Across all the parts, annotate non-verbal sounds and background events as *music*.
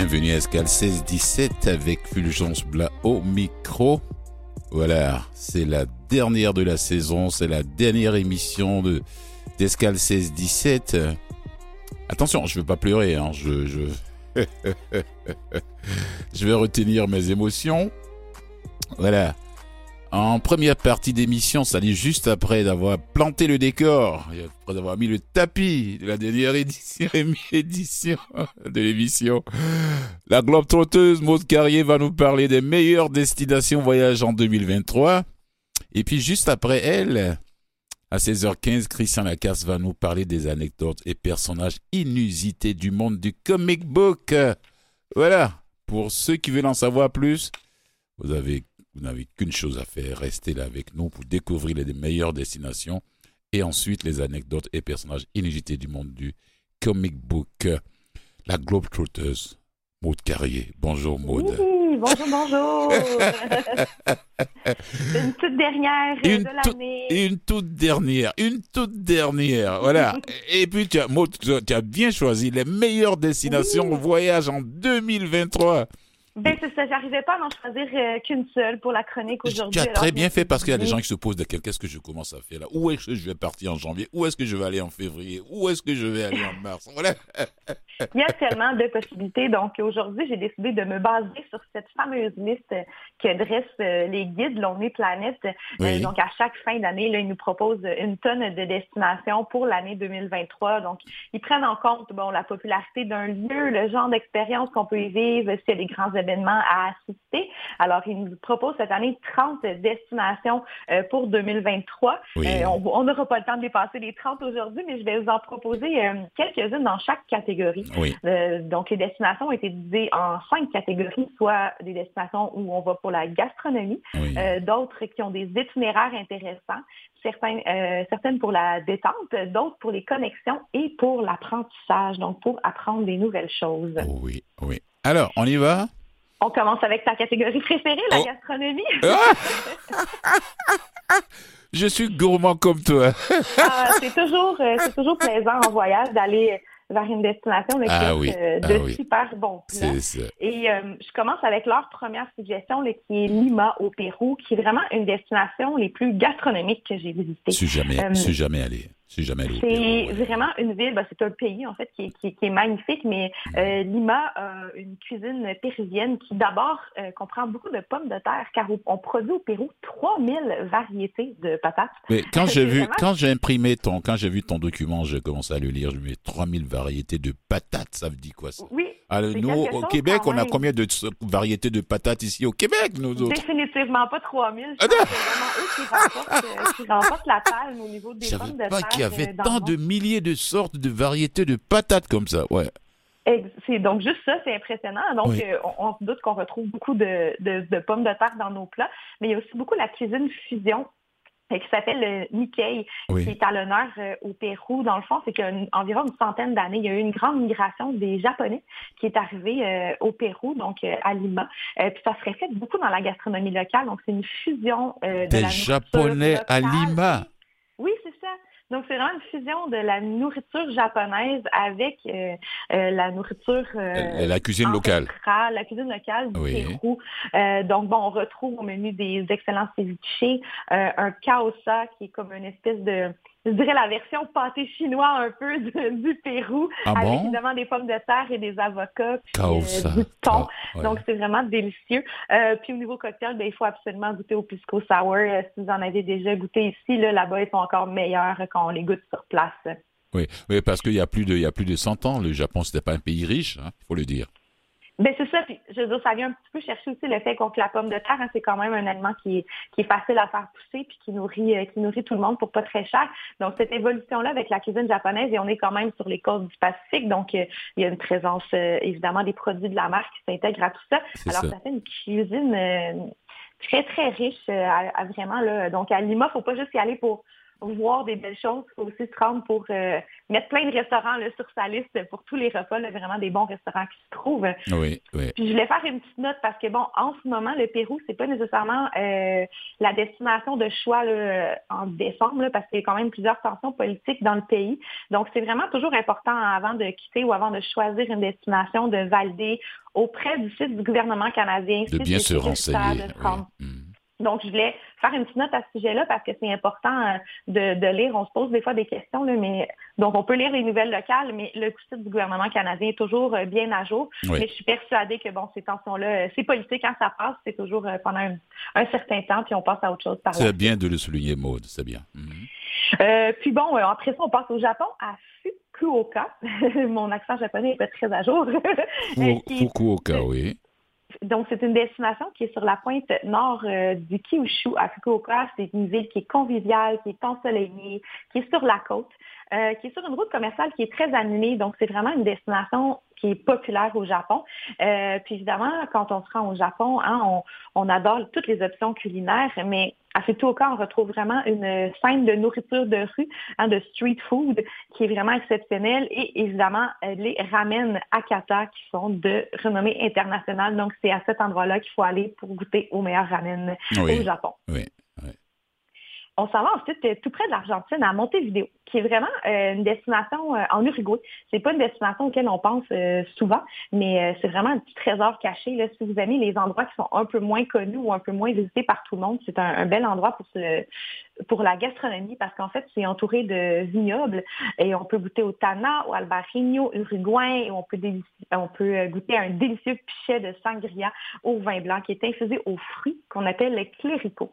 bienvenue à Escale 16-17 avec Fulgence Blas au micro. Voilà, c'est la dernière de la saison, c'est la dernière émission de d'Escale 16-17. Attention, je ne veux pas pleurer, hein, je... je *laughs* vais retenir mes émotions. Voilà. En première partie d'émission, dit juste après d'avoir planté le décor, après d'avoir mis le tapis de la dernière édition, *laughs* édition de l'émission. La globe trotteuse Maud Carrier va nous parler des meilleures destinations voyage en 2023. Et puis juste après elle, à 16h15, Christian Lacasse va nous parler des anecdotes et personnages inusités du monde du comic book. Voilà. Pour ceux qui veulent en savoir plus, vous avez vous n'avez qu'une chose à faire, restez là avec nous pour découvrir les meilleures destinations et ensuite les anecdotes et personnages inusités du monde du comic book. La Globe Trotters, Maude Carrier. Bonjour Maude. Oui, bonjour, bonjour. *laughs* une toute dernière une de l'année. Une toute dernière, une toute dernière. Voilà. *laughs* et puis tu as, Maude, tu as bien choisi les meilleures destinations Oui. voyage en 2023. Ben, c'est ça, j'arrivais pas à en choisir euh, qu'une seule pour la chronique aujourd'hui. Tu as très bien fait parce qu'il y a des gens qui se posent. Qu'est-ce que je commence à faire là? Où est-ce que je vais partir en janvier? Où est-ce que je vais aller en février? Où est-ce que je vais aller en mars? Voilà. *laughs* *laughs* Il y a tellement de possibilités. Donc, aujourd'hui, j'ai décidé de me baser sur cette fameuse liste que dressent euh, les guides Lonely Planet. Euh, Oui. donc, à chaque fin d'année, là, ils nous proposent une tonne de destinations pour l'année 2023. Donc, ils prennent en compte bon, la popularité d'un lieu, le genre d'expérience qu'on peut y vivre, s'il y a des grands événements à assister. Alors, ils nous proposent cette année 30 destinations euh, pour 2023. Oui. Euh, on n'aura pas le temps de dépasser les 30 aujourd'hui, mais je vais vous en proposer quelques-unes dans chaque catégorie. Oui. Euh, donc, les destinations ont été divisées en cinq catégories, soit des destinations où on va pour la gastronomie, Oui. euh, d'autres qui ont des itinéraires intéressants, certains, euh, certaines pour la détente, d'autres pour les connexions et pour l'apprentissage, donc pour apprendre des nouvelles choses. Oui. Oui. Alors, on y va? On commence avec ta catégorie préférée, la Oh. gastronomie. Ah *laughs* Je suis gourmand comme toi. *laughs* Ah, c'est toujours, euh, c'est toujours plaisant en voyage d'aller vers une destination là, qui Ah offre, oui, euh, ah de oui. super bons plans. C'est ça. Et euh, je commence avec leur première suggestion, là, qui est Lima au Pérou, qui est vraiment une destination les plus gastronomiques que j'ai visitées. Je suis jamais, Euh, je suis jamais allé. Jamais C'est vraiment une ville, ben, c'est un pays en fait qui est, qui est- qui est magnifique, mais euh, Lima a une cuisine péruvienne qui d'abord euh, comprend beaucoup de pommes de terre, car on produit au Pérou 3000 variétés de patates. Mais quand *laughs* j'ai vu, vraiment- quand j'ai imprimé ton, quand j'ai vu ton document, j'ai commencé à le lire. Je me dis 3000 variétés de patates, ça veut dire quoi ça? Oui, Alors, nous, au Québec, on a combien de variétés de patates ici au Québec, nous autres? Définitivement pas 3000. Je Ah *laughs* pense non! que c'est vraiment eux qui remportent, euh, qui remportent la palme au niveau des pommes de terre. Qu'il y avait euh, dans tant de milliers de sortes de variétés de patates comme ça. Ouais. C'est donc juste ça, c'est impressionnant. Donc, Oui. euh, on, on se doute qu'on retrouve beaucoup de, de- de pommes de terre dans nos plats, mais il y a aussi beaucoup la cuisine fusion euh, qui s'appelle le Nikkei, qui est à l'honneur euh, au Pérou. Dans le fond, c'est qu'environ une centaine d'années, il y a eu une grande migration des Japonais qui est arrivée euh, au Pérou, donc à Lima. Puis ça se reflète beaucoup dans la gastronomie locale. Donc, c'est une fusion de Des la Japonais à. Lima. Oui, c'est ça. Donc, c'est vraiment une fusion de la nourriture japonaise avec euh, euh, la nourriture euh, La, cuisine locale. la cuisine locale du Oui. Pérou. Euh, donc, bon, on retrouve au menu des excellents ceviches, euh, un kaosa qui est comme une espèce de, je dirais la version pâté chinois un peu de- du Pérou, Ah avec bon? évidemment des pommes de terre et des avocats, puis, euh, du thon. Ouais. Donc, c'est vraiment délicieux. Euh, puis au niveau cocktail, ben, il faut absolument goûter au pisco sour. Euh, si vous en avez déjà goûté ici, là, là-bas, ils sont encore meilleurs quand on les goûte sur place. Oui, oui, parce qu'il y a plus de, il y a plus de 100 ans, le Japon c'était pas un pays riche, il faut le dire. Ben c'est ça, puis je veux dire, ça vient un petit peu chercher aussi le fait qu'on que la pomme de terre, hein, c'est quand même un aliment qui est, qui est facile à faire pousser puis qui nourrit, euh, qui nourrit tout le monde pour pas très cher. Donc cette évolution-là avec la cuisine japonaise, et on est quand même sur les côtes du Pacifique, donc euh, il y a une présence euh, évidemment des produits de la marque qui s'intègrent à tout ça. Alors ça. ça. fait une cuisine euh, très très riche euh, à, à vraiment là. Donc à Lima, faut pas juste y aller pour voir des belles choses, il faut aussi se rendre pour euh, mettre plein de restaurants là, sur sa liste pour tous les repas, là, vraiment des bons restaurants qui se trouvent. Oui, oui. Puis je voulais faire une petite note parce que bon, en ce moment, le Pérou, c'est pas nécessairement euh, la destination de choix là, en décembre, là, parce qu'il y a quand même plusieurs tensions politiques dans le pays. Donc, c'est vraiment toujours important avant de quitter ou avant de choisir une destination de valider auprès du site du gouvernement canadien. De bien se renseigner. Oui. Donc, je voulais faire une petite note à ce sujet-là parce que c'est important euh, de, lire. On se pose des fois des questions, là, mais donc on peut lire les nouvelles locales, mais le site du gouvernement canadien est toujours euh, bien à jour. Mais je suis persuadée que bon, ces tensions-là, euh, c'est politique quand ça passe, c'est toujours pendant un, certain temps, puis on passe à autre chose par C'est bien de le souligner, Maude, c'est bien. Mhm. puis bon, après ça, on passe au Japon, à Fukuoka. *laughs* Mon accent japonais n'est pas très à jour. *laughs* Fukuoka, oui donc, c'est une destination qui est sur la pointe nord euh, du Kyushu à Fukuoka. C'est une ville qui est conviviale, qui est ensoleillée, qui est sur la côte, euh, qui est sur une route commerciale qui est très animée. Donc, c'est vraiment une destination qui est populaire au Japon. Euh, puis évidemment, quand on se rend au Japon, hein, on, on, adore toutes les options culinaires, mais à Fukuoka, on retrouve vraiment une scène de nourriture de rue, hein, de street food, qui est vraiment exceptionnelle. Et évidemment, euh, les ramen Akata, qui sont de renommée internationale. Donc, c'est à cet endroit-là qu'il faut aller pour goûter au meilleur ramen au Japon. Oui. On s'en va ensuite euh, tout près de l'Argentine, à Montevideo, qui est vraiment euh, une destination euh, en Uruguay. C'est pas une destination auquel on pense souvent, mais c'est vraiment un petit trésor caché. Si vous aimez les endroits qui sont un peu moins connus ou un peu moins visités par tout le monde, c'est un, bel endroit pour, pour la gastronomie parce qu'en fait, c'est entouré de vignobles et on peut goûter au Tana, au Albarino, uruguayen et on peut, on peut goûter un délicieux pichet de sangria au vin blanc qui est infusé aux fruits qu'on appelle les cléricaux.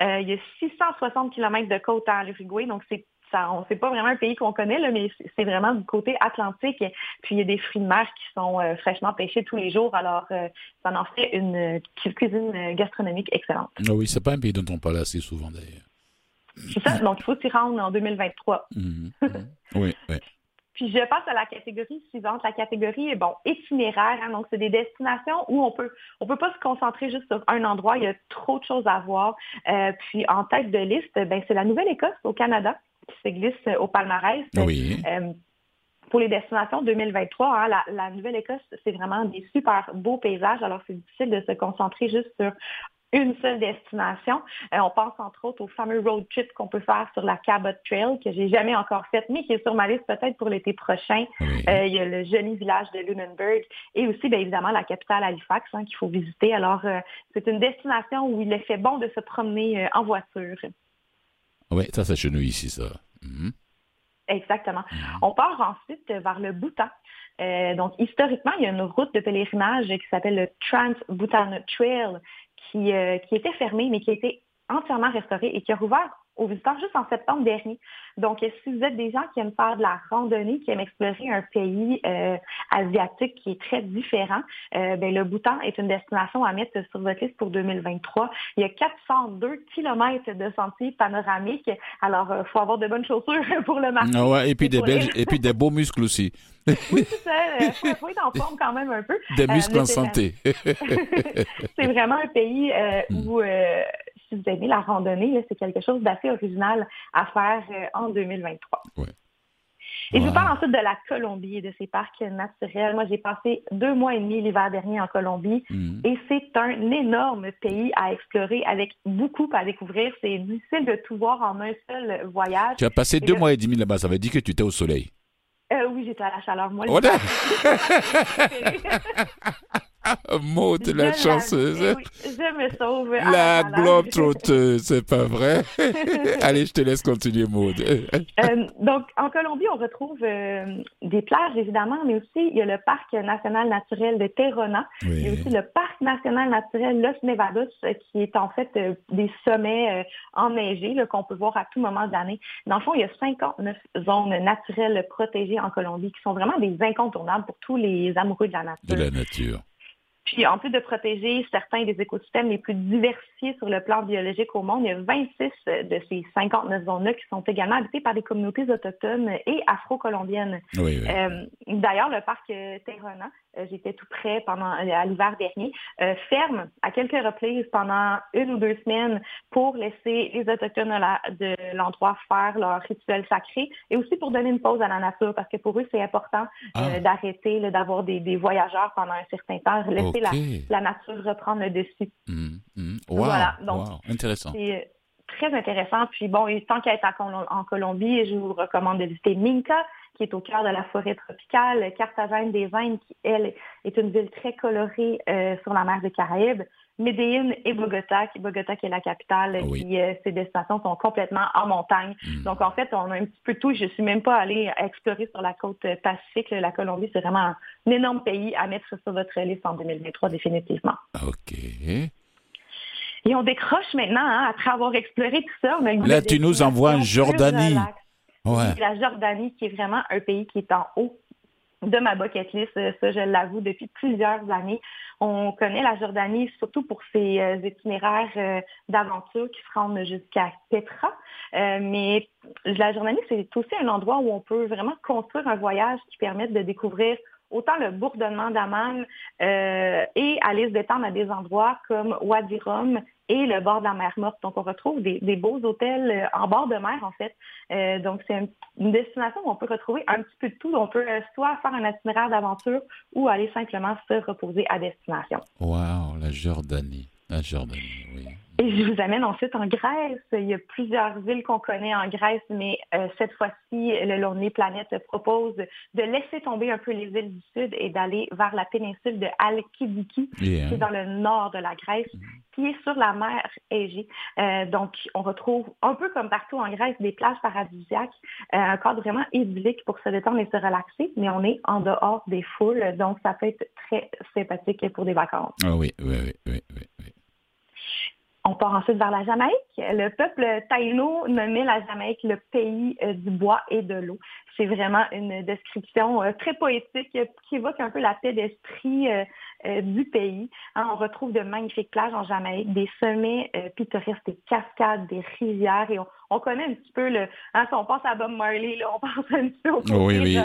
il y a 660 km de côte à l'Uruguay, donc c'est ça, on pas vraiment un pays qu'on connaît, là, mais c'est vraiment du côté atlantique. Puis il y a des fruits de mer qui sont euh, fraîchement pêchés tous les jours. Alors, euh, ça en fait une cuisine gastronomique excellente. Ah oui, c'est pas un pays dont on parle assez souvent d'ailleurs. C'est ça, donc il faut s'y rendre en 2023. Mhm, mhm. Oui, oui. Puis je passe à la catégorie suivante. La catégorie est bon itinéraire. Hein. donc c'est des destinations où on peut on peut pas se concentrer juste sur un endroit. Il y a trop de choses à voir. Euh, puis en tête de liste, ben c'est la Nouvelle-Écosse au Canada qui se glisse au palmarès. Oui. Euh, pour les destinations 2023, hein, la, la Nouvelle-Écosse, c'est vraiment des super beaux paysages. Alors, c'est difficile de se concentrer juste sur une seule destination. Euh, on pense entre autres au fameux road trip qu'on peut faire sur la Cabot Trail que j'ai jamais encore faite, mais qui est sur ma liste peut-être pour l'été prochain. Euh, il y a le joli village de Lunenburg et aussi bien évidemment la capitale Halifax hein, qu'il faut visiter. Alors euh, c'est une destination où il est fait bon de se promener en voiture. Oui, ça c'est chez nous ici ça. Mhm. Exactement. Mhm. On part ensuite vers le Bhoutan. donc, historiquement, il y a une route de pèlerinage qui s'appelle le Trans-Bhutan Trail qui, euh, qui était fermé, mais qui a été entièrement restauré et qui a rouvert aux visiteurs juste en septembre dernier. Donc, si vous êtes des gens qui aiment faire de la randonnée, qui aiment explorer un pays euh, asiatique qui est très différent, euh, ben, le Bhoutan est une destination à mettre sur votre liste pour 2023. Il y a 402 kilomètres de sentiers panoramiques. Alors, il faut avoir de bonnes chaussures *laughs* pour le marcher. Ah ouais, et puis des belles, et puis des beaux muscles aussi. *laughs* oui, c'est ça. Il faut, être en forme quand même un peu. Des muscles en santé. *laughs* c'est vraiment un pays hmm. où si vous aimez la randonnée, c'est quelque chose d'assez original à faire euh, en 2023. Et je vous parle ensuite de la Colombie et de ses parcs naturels. Moi, j'ai passé deux mois et demi l'hiver dernier en Colombie mm. et c'est un énorme pays à explorer avec beaucoup à découvrir. C'est difficile de tout voir en un seul voyage. Tu as passé deux mois et demi là-bas, ça veut dire que tu étais au soleil. Euh, oui, j'étais à la chaleur. Moi, *laughs* *laughs* Maud, la chanceuse. Eh oui, je me sauve. La globe trotteuse, c'est pas vrai? *laughs* Allez, je te laisse continuer, Maud. *laughs* Euh, donc, en Colombie, on retrouve euh, des plages, évidemment, mais aussi il y a le parc national naturel de Terrona. Il y a aussi le parc national naturel Los Nevados, qui est en fait euh, des sommets enneigés qu'on peut voir à tout moment de l'année. Dans le fond, il y a 59 zones naturelles protégées en Colombie qui sont vraiment des incontournables pour tous les amoureux de la nature. De la nature. Puis en plus de protéger certains des écosystèmes les plus diversifiés sur le plan biologique au monde, il y a 26 de ces 59 zones-là qui sont également habitées par des communautés autochtones et afro-colombiennes. D'ailleurs, le parc Terrona, j'étais tout près pendant à l'hiver dernier, ferme à quelques reprises pendant une ou deux semaines pour laisser les autochtones de l'endroit faire leur rituel sacré et aussi pour donner une pause à la nature parce que pour eux c'est important ah. d'arrêter d'avoir des, voyageurs pendant un certain temps, laisser la, nature reprendre le dessus. Mmh, mmh. voilà, donc intéressant. Euh, très intéressant. Puis bon, tant qu'à être en Colombie, je vous recommande de visiter Minca, qui est au cœur de la forêt tropicale, Carthagène des Indes, qui, elle, est une ville très colorée euh, sur la mer des Caraïbes. Medellin et Bogota, qui, Bogota qui est la capitale, ah qui, euh, ces destinations sont complètement en montagne. Hmm. Donc, en fait, on a un petit peu tout. Je ne suis même pas allée explorer sur la côte pacifique. La Colombie, c'est vraiment un énorme pays à mettre sur votre liste en 2023, définitivement. OK. Et on décroche maintenant, hein, après avoir exploré tout ça. Là, tu nous envoies en Jordanie. La Jordanie, qui est vraiment un pays qui est en haut de ma bucket list, ça je l'avoue depuis plusieurs années. On connaît la Jordanie surtout pour ses euh, itinéraires euh, d'aventure qui se rendent jusqu'à Petra, euh, mais la Jordanie c'est aussi un endroit où on peut vraiment construire un voyage qui permette de découvrir autant le bourdonnement d'Amman et aller se détendre à des endroits comme Wadi Rum et le bord de la mer Morte. Donc, on retrouve des, beaux hôtels euh, en bord de mer, en fait. Euh, donc, c'est une destination où on peut retrouver un petit peu de tout. On peut euh, soit faire un itinéraire d'aventure ou aller simplement se reposer à destination. Wow, la Jordanie. Oui. Et je vous amène ensuite en Grèce. Il y a plusieurs villes qu'on connaît en Grèce, mais euh, cette fois-ci, le Lonely Planet propose de laisser tomber un peu les îles du Sud et d'aller vers la péninsule de Halkidiki, qui est dans le nord de la Grèce, mm-hmm. qui est sur la mer Égée. Euh, donc, on retrouve un peu comme partout en Grèce des plages paradisiaques, euh, un cadre vraiment idyllique pour se détendre et se relaxer, mais on est en dehors des foules, donc ça peut être très sympathique pour des vacances. Ah oui, oui, oui, oui. oui. On part ensuite vers la Jamaïque. Le peuple taïno nommait la Jamaïque le pays euh, du bois et de l'eau. C'est vraiment une description euh, très poétique qui évoque un peu la paix d'esprit euh, du pays. Hein, on retrouve de magnifiques plages en Jamaïque, des sommets pittoresques, des cascades, des rivières et on, on connaît un petit peu le. Hein, si on pense à Bob Marley, là, on *laughs* pense un petit peu au côté oui, oui.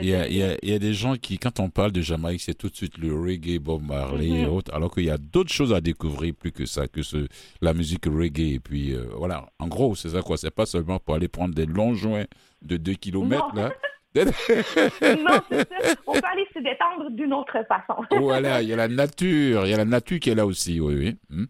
Il y, a, il, y a, il y, a, des gens qui, quand on parle de Jamaïque, c'est tout de suite le reggae, Bob Marley et mhm. autres, alors qu'il y a d'autres choses à découvrir plus que ça, que ce, la musique reggae. Et puis, euh, voilà, en gros, c'est ça quoi. C'est pas seulement pour aller prendre des longs joints de 2 km, là. *laughs* non, c'est ça. On peut aller se détendre d'une autre façon. voilà, il y a la nature, il y a la nature qui est là aussi, oui, oui. Hmm.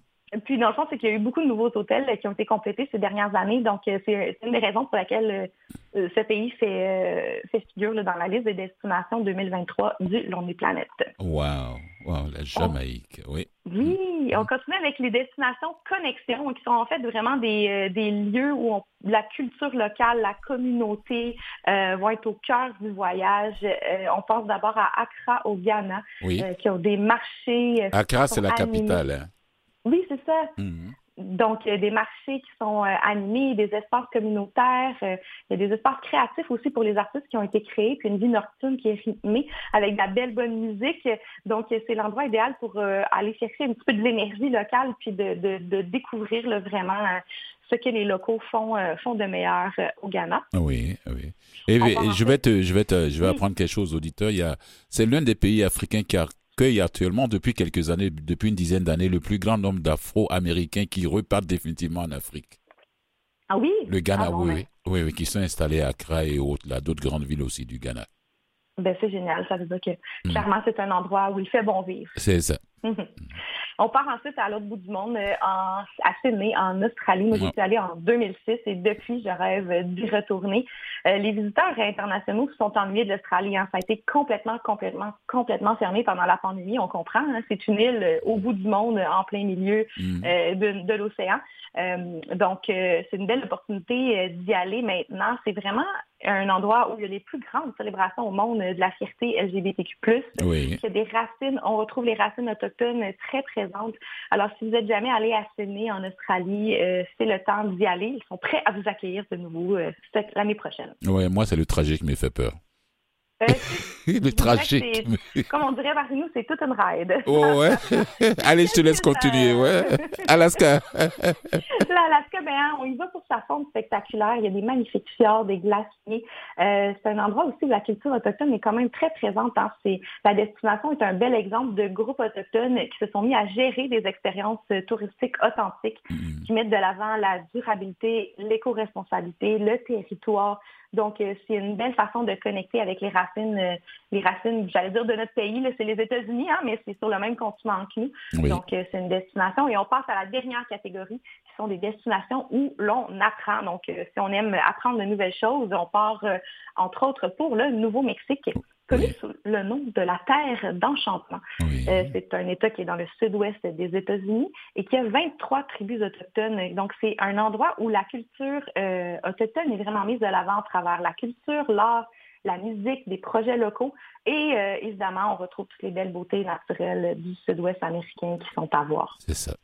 Puis, dans le fond, c'est qu'il y a eu beaucoup de nouveaux hôtels qui ont été complétés ces dernières années. Donc, euh, c'est une des raisons pour laquelle euh, ce pays fait, fait figure dans la liste des destinations 2023 du Lonely Planet. Wow! Wow, la Jamaïque, oui. Oui, on continue avec les destinations connexion, qui sont en fait vraiment des, euh, des lieux où la culture locale, la communauté vont être au cœur du voyage. on pense d'abord à Accra, au Ghana, qui ont des marchés. Accra, c'est la capitale. Hein? Oui, c'est ça. Mhm. Donc, il y a des marchés qui sont euh, animés, des espaces communautaires, euh, il y a des espaces créatifs aussi pour les artistes qui ont été créés, puis une vie nocturne qui est rythmée avec de la belle bonne musique. Donc, c'est l'endroit idéal pour euh, aller chercher un petit peu de l'énergie locale, puis de, découvrir vraiment ce que les locaux font, font de meilleur au Ghana. Oui, oui. Et, je vais te, je vais te, je vais apprendre quelque chose, auditeur. c'est l'un des pays africains qui a accueille actuellement depuis quelques années, depuis une dizaine d'années, le plus grand nombre d'Afro-Américains qui repartent définitivement en Afrique. Ah oui? Le Ghana, ah oui, oui, oui, qui sont installés à Accra et autres, là, d'autres grandes villes aussi du Ghana. Ben, c'est génial, ça veut dire que hmm. clairement, c'est un endroit où il fait bon vivre. C'est ça. *laughs* On part ensuite à l'autre bout du monde, euh, en, à Sydney, en Australie. Moi, j'y suis allée en 2006 et depuis, je rêve d'y retourner. Euh, les visiteurs internationaux sont ennuyés de l'Australie. Hein. Ça a été complètement, complètement, complètement fermé pendant la pandémie. On comprend. Hein. C'est une île euh, au bout du monde, en plein milieu mm. de, l'océan. donc, c'est une belle opportunité d'y aller maintenant. C'est vraiment un endroit où il y a les plus grandes célébrations au monde de la fierté LGBTQ+. Oui. Il y a des racines, on retrouve les racines autochtones très présentes. Alors, si vous n'êtes jamais allé à Sydney, en Australie, euh, c'est le temps d'y aller. Ils sont prêts à vous accueillir de nouveau euh, l'année prochaine. Oui, moi, c'est le trajet qui me fait peur. Euh, *laughs* le trajet. Comme on dirait par nous, c'est toute une ride. Oh ouais. *laughs* Allez, je te laisse continuer. Ouais. *laughs* Alaska. L'Alaska, ben, hein, on y va pour sa forme spectaculaire. Il y a des magnifiques fjords, des glaciers. Euh, c'est un endroit aussi où la culture autochtone est quand même très présente. Hein. la destination est un bel exemple de groupes autochtones qui se sont mis à gérer des expériences touristiques authentiques mm. qui mettent de l'avant la durabilité, l'éco-responsabilité, le territoire, donc, euh, c'est une belle façon de connecter avec les racines, euh, les racines, j'allais dire de notre pays, c'est les États-Unis, hein, mais c'est sur le même continent que nous. Donc, euh, c'est une destination. Et on passe à la dernière catégorie, qui sont des destinations où l'on apprend. Donc, si on aime apprendre de nouvelles choses, on part, entre autres, pour le Nouveau-Mexique connu sous le nom de la Terre d'Enchantement. Euh, c'est un État qui est dans le sud-ouest des États-Unis et qui a 23 tribus autochtones. Donc, c'est un endroit où la culture euh, autochtone est vraiment mise de l'avant à travers la culture, l'art, la musique, des projets locaux. Et euh, évidemment, on retrouve toutes les belles beautés naturelles du sud-ouest américain qui sont à voir. C'est ça.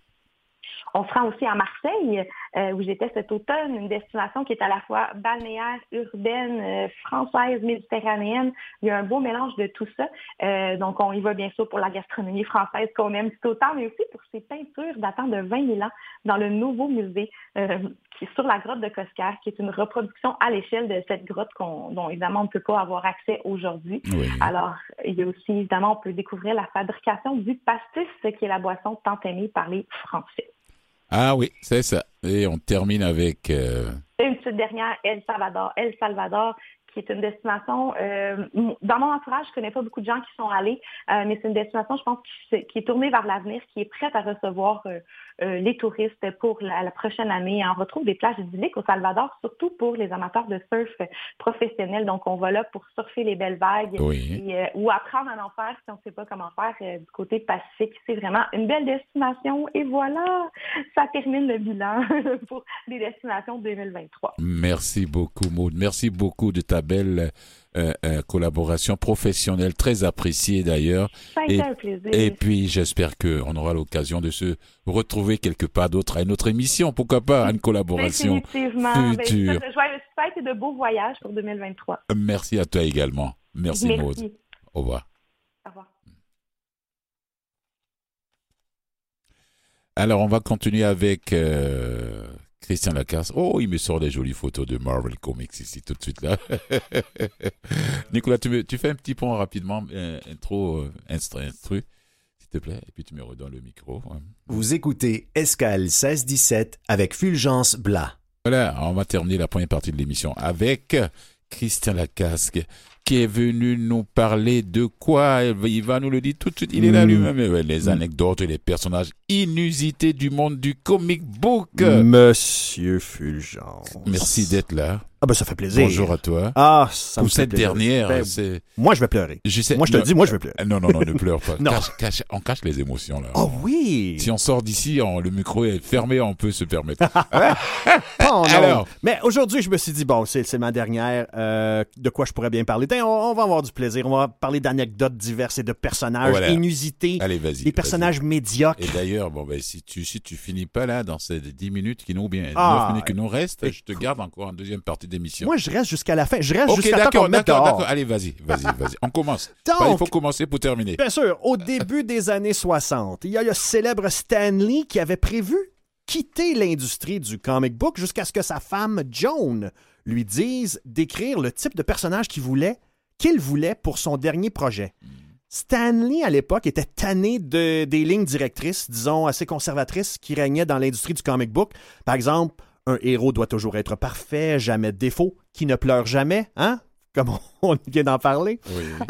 On se rend aussi à Marseille, euh, où j'étais cet automne, une destination qui est à la fois balnéaire, urbaine, euh, française, méditerranéenne. Il y a un beau mélange de tout ça. Euh, donc, on y va bien sûr pour la gastronomie française qu'on aime tout autant, mais aussi pour ces peintures datant de 20 000 ans dans le nouveau musée qui est sur la grotte de Coscar, qui est une reproduction à l'échelle de cette grotte dont évidemment on ne peut pas avoir accès aujourd'hui. Alors, il y a aussi, évidemment, on peut découvrir la fabrication du pastis, qui est la boisson tant aimée par les Français. Ah oui, c'est ça. Et on termine avec... Euh, une petite dernière, El Salvador. El Salvador, qui est une destination, euh, dans mon entourage, je connais pas beaucoup de gens qui sont allés, euh, mais c'est une destination, je pense, qui, est tournée vers l'avenir, qui est prête à recevoir euh, les touristes pour la, prochaine année. On retrouve des plages idylliques au Salvador, surtout pour les amateurs de surf professionnels. Donc, on va là pour surfer les belles vagues ou apprendre à en faire si on ne sait pas comment faire du côté Pacifique. C'est vraiment une belle destination. Et voilà, ça termine le bilan *laughs* pour les destinations 2023. Merci beaucoup, Maud. Merci beaucoup de ta belle euh, euh, collaboration professionnelle, très appréciée d'ailleurs. et, un plaisir. Et puis j'espère qu'on aura l'occasion de se retrouver quelque part d'autre à une autre émission, pourquoi pas, à une collaboration Définitivement. Ben, future. Ben, de joyeuses fêtes et de beaux voyages pour 2023. Merci à toi également. Merci, Merci. Maud. Au revoir. Au revoir. Alors, on va continuer avec euh, Christian Lacasse. Oh, il me sort des jolies photos de Marvel Comics ici tout de suite là. *laughs* Nicolas, tu, tu fais un petit point rapidement, euh, intro, euh, instru, s'il te plaît, et puis tu me redonnes le micro. Vous écoutez Escale 16-17 avec Fulgence Blas. Voilà, on va terminer la première partie de l'émission avec Christian Lacasque qui est venu nous parler de quoi? Il va nous le dire tout de suite. Il est là lui-même. Les anecdotes et les personnages inusités du monde du comic book. Monsieur Fulgence. Merci d'être là. Ah ben ça fait plaisir. Bonjour à toi. Ah, ça Pour me cette dernière, ben, c'est... Moi, je vais pleurer. moi, je te dis, moi, je vais pleurer. Non, non, non, ne pleure pas. *laughs* non. on cache les émotions, là. Oh oui! Si on sort d'ici, le micro est fermé, on peut se permettre. *laughs* *laughs* oh, non. Alors. Mais aujourd'hui, je me suis dit, bon, c'est ma dernière. Euh, de quoi je pourrais bien parler? On, va avoir du plaisir. On va parler d'anecdotes diverses et de personnages inusités. Allez, vas-y. Des personnages médiocres. Et d'ailleurs, bon, ben, si tu, si tu finis pas là, dans ces 10 minutes qui nous, bien, ah, 9 minutes qui nous restent, je te garde encore en deuxième partie d'émission. Moi, je reste jusqu'à la fin. Je reste jusqu'à temps qu'on d'accord, d'accord. Allez, vas-y, vas-y, *laughs* vas-y. On commence. il faut commencer pour terminer. Bien sûr, au début des années 60, il y a le célèbre Stan Lee qui avait prévu quitter l'industrie du comic book jusqu'à ce que sa femme Joan lui dise d'écrire le type de personnage qu'il voulait, qu'il voulait pour son dernier projet. Stanley, à l'époque, était tanné de, des lignes directrices, disons, assez conservatrices qui régnaient dans l'industrie du comic book. Par exemple, un héros doit toujours être parfait, jamais de défaut, qui ne pleure jamais, hein? Comme *laughs* on vient d'en parler.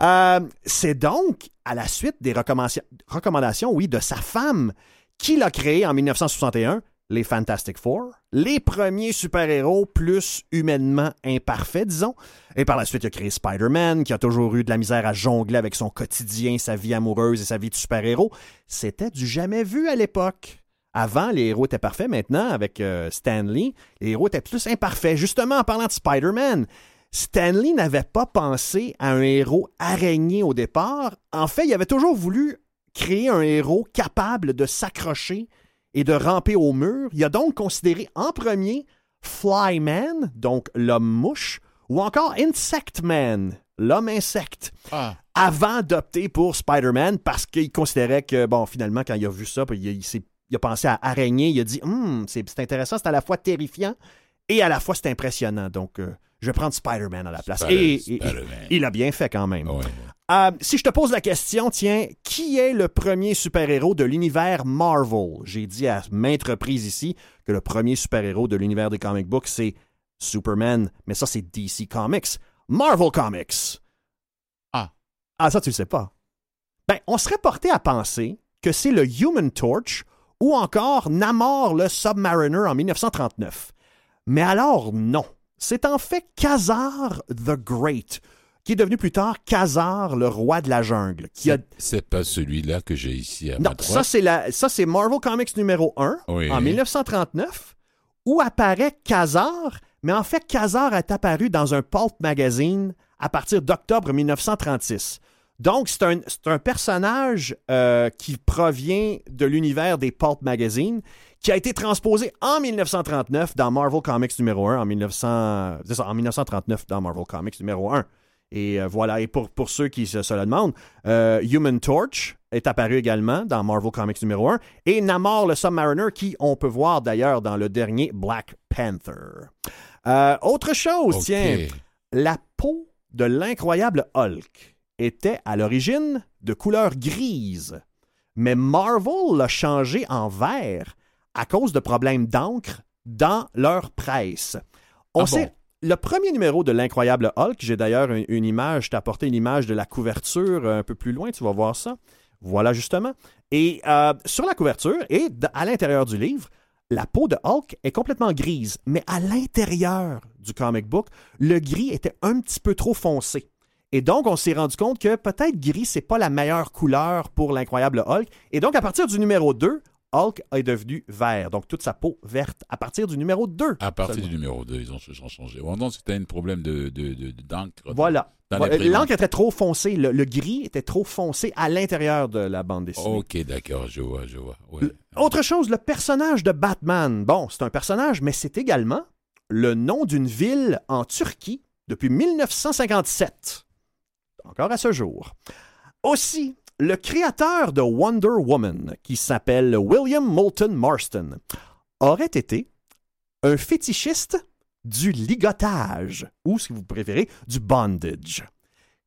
Euh, c'est donc à la suite des recommandations, recommandations, oui, de sa femme, qu'il a créé en 1961 les Fantastic Four, les premiers super-héros plus humainement imparfaits, disons. Et par la suite, il a créé Spider-Man, qui a toujours eu de la misère à jongler avec son quotidien, sa vie amoureuse et sa vie de super-héros. C'était du jamais vu à l'époque. Avant, les héros étaient parfaits. Maintenant, avec euh, Stanley, les héros étaient plus imparfaits. Justement, en parlant de Spider-Man, Stanley n'avait pas pensé à un héros araignée au départ. En fait, il avait toujours voulu créer un héros capable de s'accrocher et de ramper au mur. Il a donc considéré en premier Flyman, donc l'homme mouche, ou encore Insect Man, l'homme insecte, Ah, avant d'opter pour Spider-Man parce qu'il considérait que, bon, finalement, quand il a vu ça, il s'est- il a pensé à araignée, il a dit, Hum, c'est intéressant, c'est à la fois terrifiant et à la fois c'est impressionnant. Donc, euh, je vais prendre Spider-Man à la place. Spider- et, il a bien fait quand même. Ouais. Euh, si je te pose la question, tiens, qui est le premier super-héros de l'univers Marvel? J'ai dit à maintes reprises ici que le premier super-héros de l'univers des comic books, c'est Superman, mais ça, c'est DC Comics. Marvel Comics. Ah. Ah, ça, tu le sais pas. Ben, on serait porté à penser que c'est le Human Torch ou encore Namor le Submariner en 1939. Mais alors, non. C'est en fait Khazar the Great, qui est devenu plus tard Khazar le roi de la jungle. Qui a... C'est- C'est pas celui-là que j'ai ici à Non, ma ça droite. c'est, la... ça c'est Marvel Comics numéro 1 Oui. en 1939, où apparaît Khazar, mais en fait Khazar est apparu dans un pulp magazine à partir d'octobre 1936. Donc, c'est un, c'est un personnage euh, qui provient de l'univers des pulp magazines, qui a été transposé en 1939 dans Marvel Comics numéro 1, en, 1900, c'est ça, en 1939 dans Marvel Comics numéro 1. Et euh, voilà, et pour, pour ceux qui se, se le demandent, euh, Human Torch est apparu également dans Marvel Comics numéro 1, et Namor le Submariner, qui on peut voir d'ailleurs dans le dernier Black Panther. Euh, autre chose, tiens, la peau de l'incroyable Hulk était à l'origine de couleur grise, mais Marvel l'a changé en vert à cause de problèmes d'encre dans leur presse. On Ah sait, bon? le premier numéro de l'incroyable Hulk, j'ai d'ailleurs une, une image, je t'ai apporté une image de la couverture un peu plus loin, tu vas voir ça. Voilà justement. Et euh, sur la couverture et à l'intérieur du livre, la peau de Hulk est complètement grise, mais à l'intérieur du comic book, le gris était un petit peu trop foncé. Et donc, on s'est rendu compte que peut-être gris, c'est pas la meilleure couleur pour l'incroyable Hulk. Et donc, à partir du numéro 2, Hulk est devenu vert. Donc, toute sa peau verte à partir du numéro 2. À partir seulement. du numéro 2, ils ont, ils ont changé. Oh non, c'était un problème de, de, de- d'encre. Voilà. L'encre était trop foncée. Le, le gris était trop foncé à l'intérieur de la bande dessinée. Ok, d'accord, je vois, je vois. Ouais. Autre chose, le personnage de Batman. Bon, c'est un personnage, mais c'est également le nom d'une ville en Turquie depuis 1957. Encore à ce jour. Aussi, le créateur de Wonder Woman, qui s'appelle William Moulton Marston, aurait été un fétichiste du ligotage, ou si vous préférez, du bondage.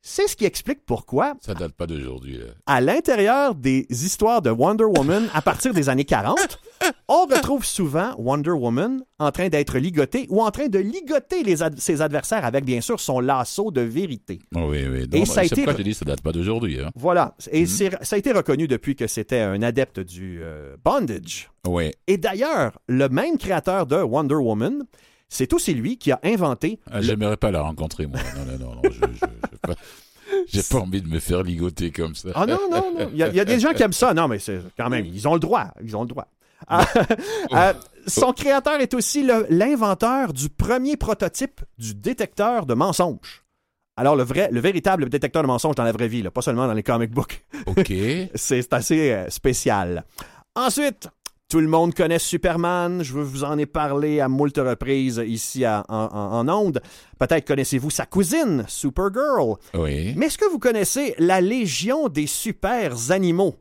C'est ce qui explique pourquoi Ça date pas d'aujourd'hui. à l'intérieur des histoires de Wonder Woman à partir des années 40, on retrouve souvent Wonder Woman en train d'être ligotée ou en train de ligoter les ad- ses adversaires avec, bien sûr, son lasso de vérité. Oh, oui, oui. Et Non, ça a c'est été- pourquoi je dis ça date pas d'aujourd'hui. Hein? Voilà. Et Mhm. c'est- ça a été reconnu depuis que c'était un adepte du euh, bondage. Ouais. Et d'ailleurs, le même créateur de Wonder Woman, c'est aussi lui qui a inventé Ah, J'aimerais pas la rencontrer, moi. Non, non, non, non. Je, je, *laughs* J'ai pas envie de me faire ligoter comme ça. Ah non, non, non. Il y, a- il y a des gens qui aiment ça. Non, mais c'est quand même, ils ont le droit. Ils ont le droit. Ah, *laughs* euh, son créateur est aussi le- l'inventeur du premier prototype du détecteur de mensonges. Alors, le vrai, le véritable détecteur de mensonges dans la vraie vie, là, pas seulement dans les comic books. Ok. C'est *laughs* c'est assez euh, spécial. Ensuite, tout le monde connaît Superman. Je vous en ai parlé à moult reprises ici à- en, en. Peut-être connaissez-vous sa cousine, Supergirl. Oui. Mais est-ce que vous connaissez la Légion des super animaux?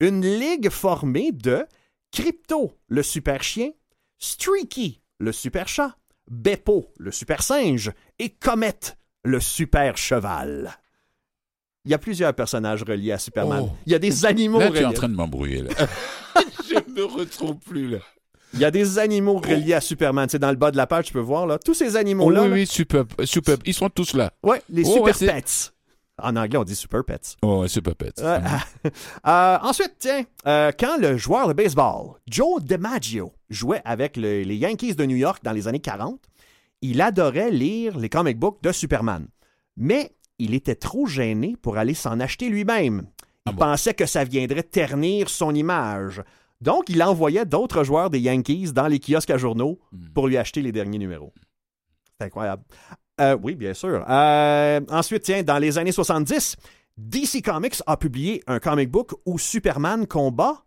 Une ligue formée de Crypto, le super chien, Streaky, le super chat, Beppo, le super singe, et Comet, le super cheval. Il y a plusieurs personnages reliés à Superman. Oh. Il y a des animaux Là, tu es en train de m'embrouiller. Là. *laughs* *laughs* je me retrouve plus là. Il y a des animaux reliés à Superman. C'est dans le bas de la page, tu peux voir là. Tous ces Oh, animaux-là. oui, là- oui, super, super. Ils sont tous là. Ouais, les Oh, super ouais, pets. En anglais, on dit super pets. Oh, ouais, super pet. Ouais. *laughs* Euh, ensuite, tiens, euh, quand le joueur de baseball, Joe DiMaggio, jouait avec le- les Yankees de New York dans les années 40, il adorait lire les comic books de Superman. Mais il était trop gêné pour aller s'en acheter lui-même. Il Ah bon? pensait que ça viendrait ternir son image. Donc, il envoyait d'autres joueurs des Yankees dans les kiosques à journaux Hmm. pour lui acheter les derniers numéros. C'est incroyable. Euh, oui, bien sûr. Euh, ensuite, tiens, dans les années 70, DC Comics a publié un comic book où Superman combat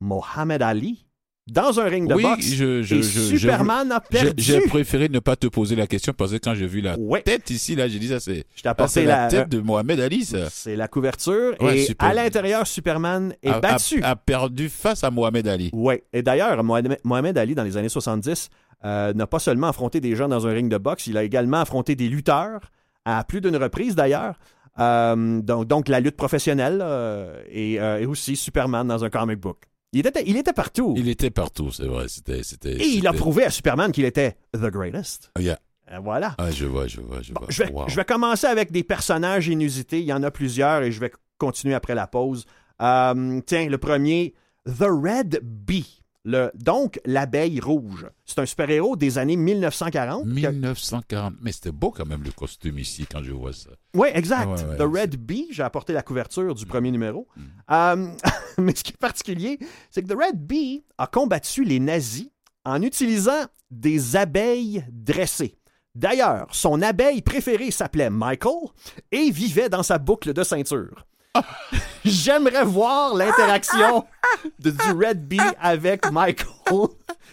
Mohamed Ali dans un ring de oui, boxe. je, je, et je- je- Superman a perdu. J'ai préféré ne pas te poser la question parce que quand j'ai vu la tête ici, là, j'ai dit ça, c'est Je t'ai apporté c'est la, la, tête de Mohamed Ali, ça. C'est la couverture. Ouais, et super. à l'intérieur, Superman est A- a- battu. A, perdu face à Mohamed Ali. Oui. Et d'ailleurs, Mohamed, Mohamed Ali, dans les années 70, euh, n'a pas seulement affronté des gens dans un ring de boxe, il a également affronté des lutteurs, à plus d'une reprise d'ailleurs. Euh, donc, donc, la lutte professionnelle et, euh, et aussi Superman dans un comic book. Il était, il était partout. Il était partout, c'est vrai. C'était, c'était. et il a prouvé à Superman qu'il était the greatest. Yeah. Euh, voilà. Ah, je vois, je vois, je Bon, vois. je, vais, Wow. je vais commencer avec des personnages inusités. Il y en a plusieurs et je vais continuer après la pause. Euh, tiens, le premier, The Red Bee. Le, donc, l'abeille rouge. C'est un super-héros des années 1940. qui a- 1940. Mais c'était beau quand même le costume ici quand je vois ça. Oui, exact. Ouais, ouais, The Red Bee, j'ai apporté la couverture du premier numéro. Mm. Euh, *laughs* mais ce qui est particulier, c'est que The Red Bee a combattu les nazis en utilisant des abeilles dressées. D'ailleurs, son abeille préférée s'appelait Michael et vivait dans sa boucle de ceinture. *laughs* J'aimerais voir l'interaction de, du Red Bee avec Michael.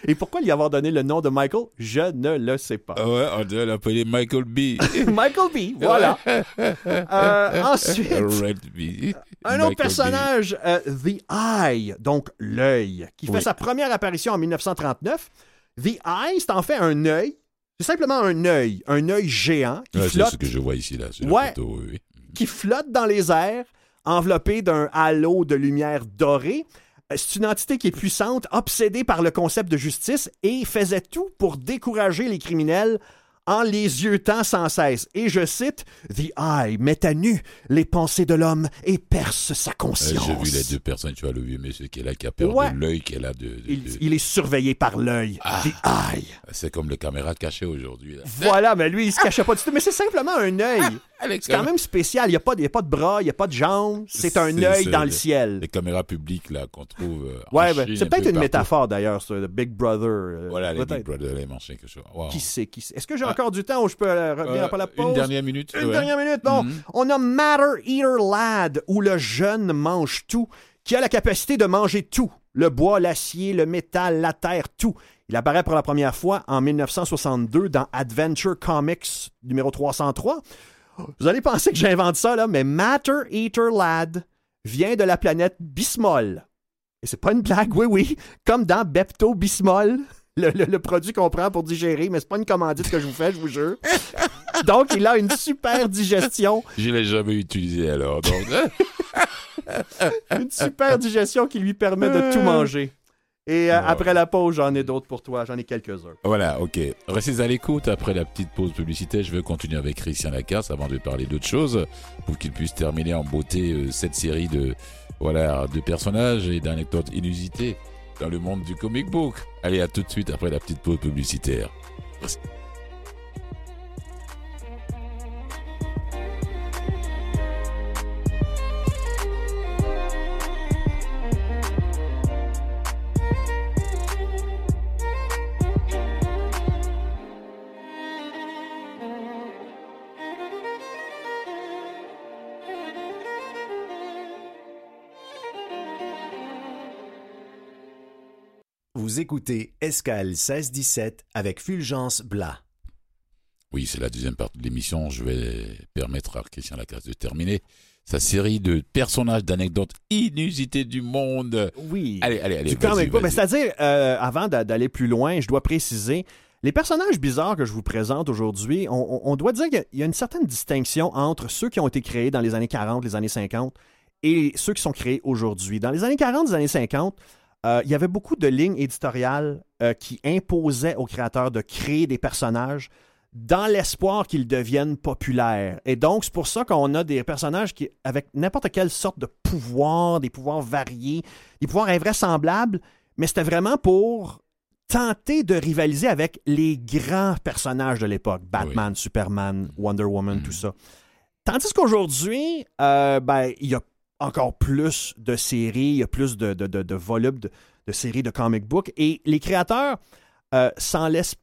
Et pourquoi lui avoir donné le nom de Michael, je ne le sais pas. Ah ouais, on doit l'appeler Michael B. *laughs* Michael B, voilà. Euh, ensuite, *laughs* Red un autre personnage, euh, The Eye, donc l'œil, qui fait sa première apparition en 1939. The Eye, c'est en fait un œil. C'est simplement un œil, un œil géant qui Ouais, c'est ce que je vois ici, là, sur Ouais. la photo, oui, oui. qui flotte dans les airs, enveloppé d'un halo de lumière dorée. Euh, C'est une entité qui est puissante, obsédée par le concept de justice et faisait tout pour décourager les criminels en les yeutant sans cesse. Et je cite, The Eye met à nu les pensées de l'homme et perce sa Euh, conscience. J'ai vu les deux personnes, tu vois, le vieux monsieur qui est là, qui a perdu Ouais. l'œil qu'elle a de. de- Il, de- il est surveillé par l'œil. Ah. The Eye. C'est comme le caméra caché aujourd'hui. là. Voilà, mais lui, il se cachait pas du tout. Mais c'est simplement un œil. C'est quand même spécial. Il n'y a, pas y a pas de bras, il n'y a pas de jambes. C'est un C'est- œil c'est dans le- le ciel. Les caméras publiques là qu'on trouve. euh, en Ouais, ben, Chine, c'est un peut-être peu une partout. métaphore d'ailleurs, ça, le Big Brother. euh, Voilà, les peut-être. Big Brother, les machins que je Wow. Qui sait, qui sait. Est-ce que j'ai Ah. encore du temps ou je peux euh, revenir Euh, après la pause? Une dernière minute. Une ouais. dernière minute. Bon, Mhm. on a Matter Eater Lad, où le jeune mange tout, qui a la capacité de manger tout. Le bois, l'acier, le métal, la terre, tout. Il apparaît pour la première fois en 1962 dans Adventure Comics numéro 303. Vous allez penser que j'invente ça, là, mais Matter Eater Lad vient de la planète Bismol. Et c'est pas une blague, oui, oui, comme dans Bepto Bismol, le, le- le produit qu'on prend pour digérer, mais c'est pas une commandite que je vous fais, je vous jure. *laughs* Donc, il a une super digestion, Je l'ai jamais utilisé alors. Donc, *laughs* une super digestion qui lui permet de tout manger. Et euh, après la pause, j'en ai d'autres pour toi, j'en ai quelques-uns. voilà, ok. Restez à l'écoute. Après la petite pause publicitaire, je vais continuer avec Christian Lacasse avant de parler d'autre chose pour qu'il puisse terminer en beauté euh, cette série de, voilà, de personnages et d'anecdotes inusitées dans le monde du comic book. Allez, à tout de suite après la petite pause publicitaire. Vous écoutez Escale 1617 avec Fulgence Blas. Oui, c'est la deuxième partie de l'émission. Je vais permettre à Christian Lacasse de terminer sa série de personnages, d'anecdotes inusitées du monde. Oui. Allez, allez, allez. du vas-y, comic book. vas-y. C'est-à-dire, euh, avant d'a- d'aller plus loin, je dois préciser, les personnages bizarres que je vous présente aujourd'hui, on, on- on doit dire qu'il y a une certaine distinction entre ceux qui ont été créés dans les années 40, les années 50, et ceux qui sont créés aujourd'hui. Dans les années 40, les années 50, euh, il y avait beaucoup de lignes éditoriales euh, qui imposaient aux créateurs de créer des personnages dans l'espoir qu'ils deviennent populaires. Et donc, c'est pour ça qu'on a des personnages qui, avec n'importe quelle sorte de pouvoir, des pouvoirs variés, des pouvoirs invraisemblables, mais c'était vraiment pour tenter de rivaliser avec les grands personnages de l'époque. Batman, Superman, Wonder Woman, tout ça. Tandis qu'aujourd'hui, euh, ben, il y a encore plus de séries, il y a plus de, de, de, de volumes de, de séries de comic book, et les créateurs euh, s'en laissent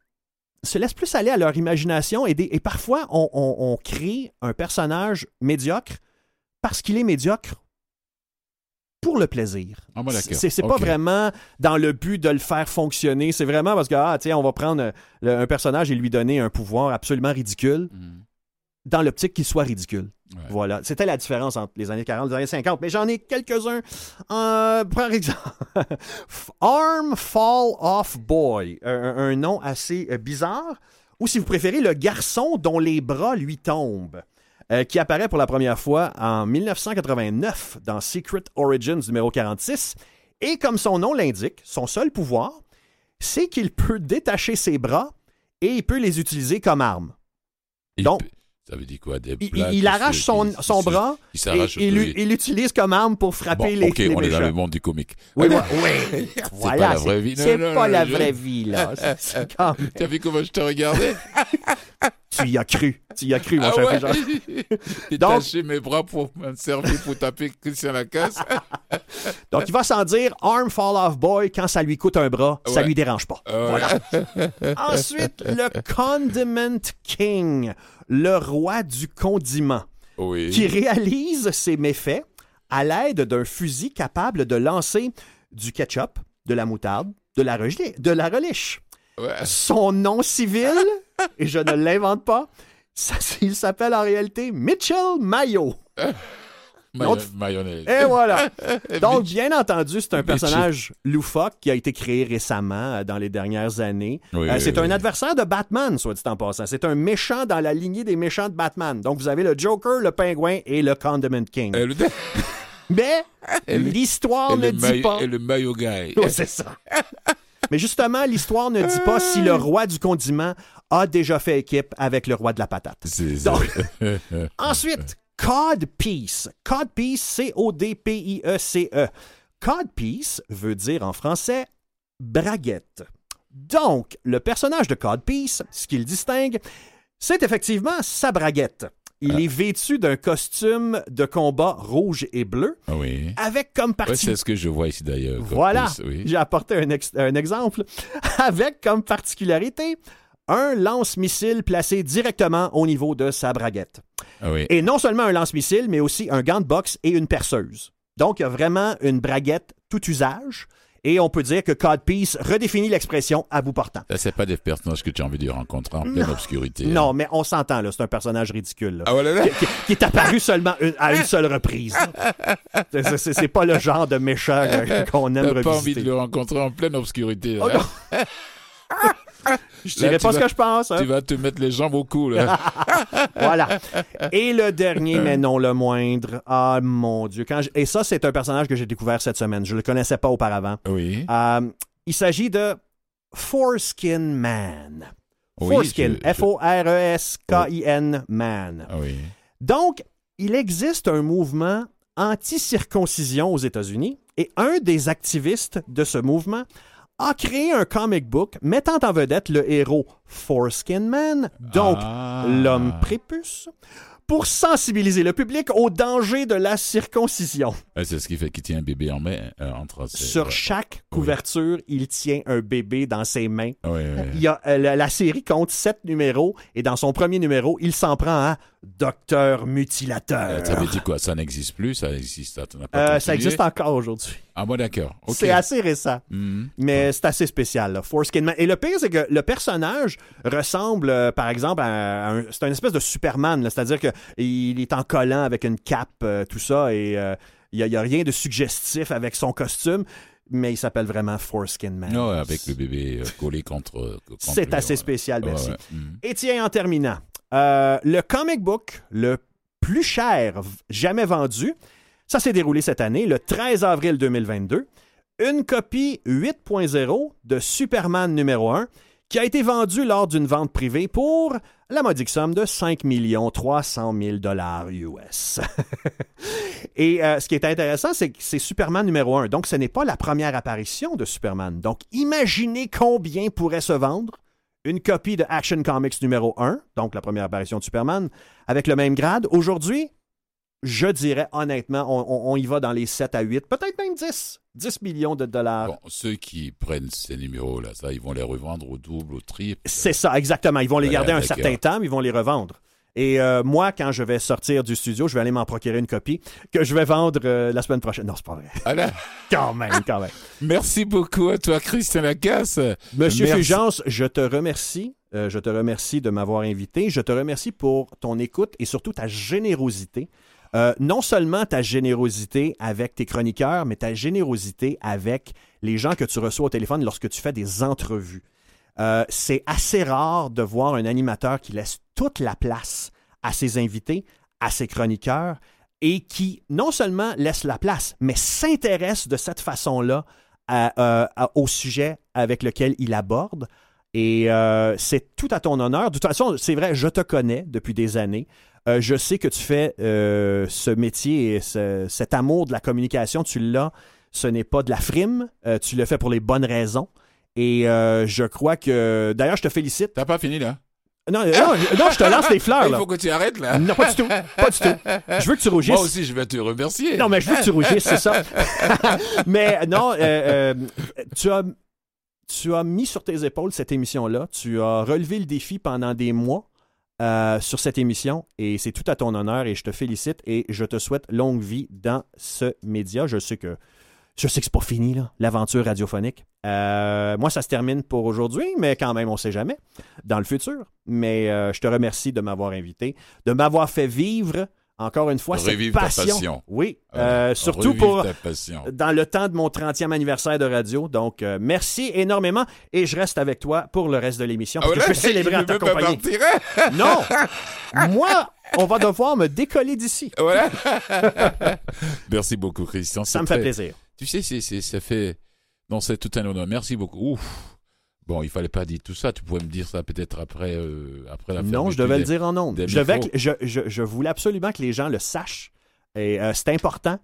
se laissent plus aller à leur imagination et, des- et parfois on, on- on crée un personnage médiocre parce qu'il est médiocre pour le plaisir. Ah, d'accord. C'est pas vraiment dans le but de le faire fonctionner. C'est vraiment parce que, ah, tiens, on va prendre le- un personnage et lui donner un pouvoir absolument ridicule Mhm. Dans l'optique qu'il soit ridicule. Ouais. Voilà. C'était la différence entre les années 40 et les années 50. Mais j'en ai quelques-uns. Euh, par exemple, *laughs* Arm Fall Off Boy, un, un nom assez euh, bizarre. Ou si vous préférez, le garçon dont les bras lui tombent. euh, qui apparaît pour la première fois en 1989 dans Secret Origins numéro 46. Et comme son nom l'indique, son seul pouvoir, c'est qu'il peut détacher ses bras et il peut les utiliser comme armes. Il Donc, ça veut dire quoi? Des Il, plaques il- il qui arrache se- son, son bras Il et s'arrache. il oui. il l'utilise comme arme pour frapper Bon, les, ok, les on est dans le monde du comique. Oui, *laughs* Voilà. oui. C'est Voilà, pas la vraie vie. C'est pas la vraie vie, là. *laughs* C'est- c'est comme- Tu as vu comment je te regardais? *laughs* Tu y as cru. Tu y as cru, mon Ah cher ouais? Donc- mes bras pour me servir pour taper Christian Lacasse? Donc, il va s'en dire Arm Fall Off Boy, quand ça lui coûte un bras, ça Ouais. lui dérange pas. Ah ouais. Voilà. Ensuite, le Condiment King, le roi du condiment, Oui. qui réalise ses méfaits à l'aide d'un fusil capable de lancer du ketchup, de la moutarde, de la, relie- de la reliche. Ouais. Son nom civil, et je ne l'invente pas, ça- *laughs* il s'appelle en réalité Mitchell Mayo. Mayo- L'autre- Mayonnaise. Et voilà. *laughs* Donc, bien entendu, c'est un personnage loufoque qui a été créé récemment euh, dans les dernières années. Oui, Euh, c'est oui. un adversaire de Batman, soit dit en passant. C'est un méchant dans la lignée des méchants de Batman. Donc, vous avez le Joker, le Pingouin et le Condiment King. Le, *laughs* Mais et le- l'histoire et ne le dit mayo- pas. et le mayo guy. *laughs* Ouais, c'est ça. Mais justement, l'histoire ne dit pas si le roi du condiment a déjà fait équipe avec le roi de la patate. C'est ça. Donc- Ensuite, Codpiece. Codpiece, C-O-D-P-I-E-C-E. Codpiece veut dire en français braguette. Donc, le personnage de Codpiece, ce qu'il distingue, c'est effectivement sa braguette. Il est vêtu d'un costume de combat rouge et bleu, Ah oui. avec comme partie c'est ce que je vois ici d'ailleurs. voilà, oui. j'ai apporté un, ex- un exemple *laughs* avec comme particularité un lance-missile placé directement au niveau de sa braguette. Ah oui. Et non seulement un lance-missile, mais aussi un gant de boxe et une perceuse. Donc, il y a vraiment une braguette tout usage. Et on peut dire que Codpiece redéfinit l'expression à bout portant. Ça, c'est pas des personnages que tu as envie de rencontrer en pleine obscurité. hein. Non, mais on s'entend, là, c'est un personnage ridicule. là. Ah voilà, là. qui, qui est apparu seulement une- à une seule reprise. *laughs* C'est- pas le genre de méchant euh, qu'on aime T'as pas envie revisiter. de le rencontrer en pleine obscurité. Oh là. *laughs* *laughs* Je dirais pas ce que je pense. hein. Tu vas te mettre les jambes au cou, là. *laughs* Voilà. Et le dernier, mais non le moindre. Ah, mon Dieu. Quand je- Et ça, c'est un personnage que j'ai découvert cette semaine. Je le connaissais pas auparavant. oui. Euh, il s'agit de Foreskin Man. Oui, Foreskin. je- F-O-R-E-S-K-I-N Man. Ah oui. Donc, il existe un mouvement anti-circoncision aux États-Unis et un des activistes de ce mouvement a créé un comic book mettant en vedette le héros Foreskin Man, donc Ah. l'homme prépuce, pour sensibiliser le public au danger de la circoncision. Ouais, c'est ce qui fait qu'il tient un bébé en main, euh, entre ses... Sur chaque couverture, il tient un bébé dans ses mains. Oui, oui. Il y a, euh, la série compte sept numéros et dans son premier numéro, il s'en prend à Docteur Mutilateur. Euh, Ça veut dire quoi? Ça n'existe plus? Ça existe? Pas Euh, ça existe encore aujourd'hui. Ah bon, d'accord. C'est assez récent, Mhm. mais c'est assez spécial. Là. Foreskin Man. Et le pire, c'est que le personnage ressemble, euh, par exemple, à un, c'est une espèce de Superman. C'est-à-dire qu'il est en collant avec une cape, euh, tout ça, et euh, il n'y a, rien de suggestif avec son costume, mais il s'appelle vraiment Foreskin Man. Non, avec le bébé collé contre... contre C'est assez ouais. spécial, Ouais, merci. ouais. Mhm. Et tiens, en terminant, euh, le comic book le plus cher jamais vendu, ça s'est déroulé cette année, le 13 avril 2022. Une copie 8.0 de Superman numéro 1 qui a été vendue lors d'une vente privée pour la modique somme de 5 300 000 dollars US. *laughs* Et euh, ce qui est intéressant, c'est que c'est Superman numéro 1. Donc, ce n'est pas la première apparition de Superman. Donc, imaginez combien pourrait se vendre une copie de Action Comics numéro 1, donc la première apparition de Superman, avec le même grade. Aujourd'hui, je dirais honnêtement, on, on- on y va dans les 7 à 8, peut-être même 10. 10 millions de dollars. Bon, ceux qui prennent ces numéros-là, ça, ils vont les revendre au double, au triple. C'est ça, exactement. Ils vont les garder un certain temps, mais ils vont les revendre. Et euh, moi, quand je vais sortir du studio, je vais aller m'en procurer une copie que je vais vendre euh, la semaine prochaine. Non, c'est pas vrai. Voilà. *laughs* Quand même, quand même. Merci beaucoup à toi, Christian Lacasse. Monsieur Merci. Fulgence, je te remercie. Euh, je te remercie de m'avoir invité. Je te remercie pour ton écoute et surtout ta générosité. Euh, non seulement ta générosité avec tes chroniqueurs, mais ta générosité avec les gens que tu reçois au téléphone lorsque tu fais des entrevues. Euh, c'est assez rare de voir un animateur qui laisse toute la place à ses invités, à ses chroniqueurs, et qui non seulement laisse la place, mais s'intéresse de cette façon-là euh, au sujet avec lequel il aborde. Et euh, c'est tout à ton honneur. De toute façon, c'est vrai, je te connais depuis des années. Euh, je sais que tu fais ce métier et ce- cet amour de la communication, tu l'as. Ce n'est pas de la frime. Tu le fais pour les bonnes raisons. Et je crois que. D'ailleurs, je te félicite. T'as pas fini là Non, non, je- non, je te lance les fleurs. Il Là. faut que tu arrêtes là. Non, pas du tout. Pas du tout. Je veux que tu rougisses. Moi aussi, je vais te remercier. Non, mais je veux que tu rougisses, c'est ça. *laughs* mais non, euh, euh, tu, as, tu as mis sur tes épaules cette émission-là. Tu as relevé le défi pendant des mois euh, sur cette émission et c'est tout à ton honneur et je te félicite et je te souhaite longue vie dans ce média. Je sais que je sais que c'est pas fini, là, l'aventure radiophonique. Euh, moi, ça se termine pour aujourd'hui, mais quand même, on sait jamais dans le futur. Mais euh, je te remercie de m'avoir invité, de m'avoir fait vivre, encore une fois, ta passion. passion. Oui, Voilà. euh, surtout pour ta passion. dans le temps de mon 30e anniversaire de radio. Donc, euh, merci énormément et je reste avec toi pour le reste de l'émission parce Ah, que voilà, je peux célébrer en partir, hein? *laughs* Non! Moi, on va devoir me décoller d'ici. Voilà. *laughs* Merci beaucoup, Christian. Ça C'est me fait plaisir. Tu sais, c'est, c'est- ça fait. Non, c'est tout un honneur. Merci beaucoup. Ouf. Bon, il fallait pas dire tout ça. Tu pouvais me dire ça peut-être après, euh, après la Non, je devais le dire en ondes. des Je, devais micros. que- je, je- je voulais absolument que les gens le sachent. Et euh, c'est important.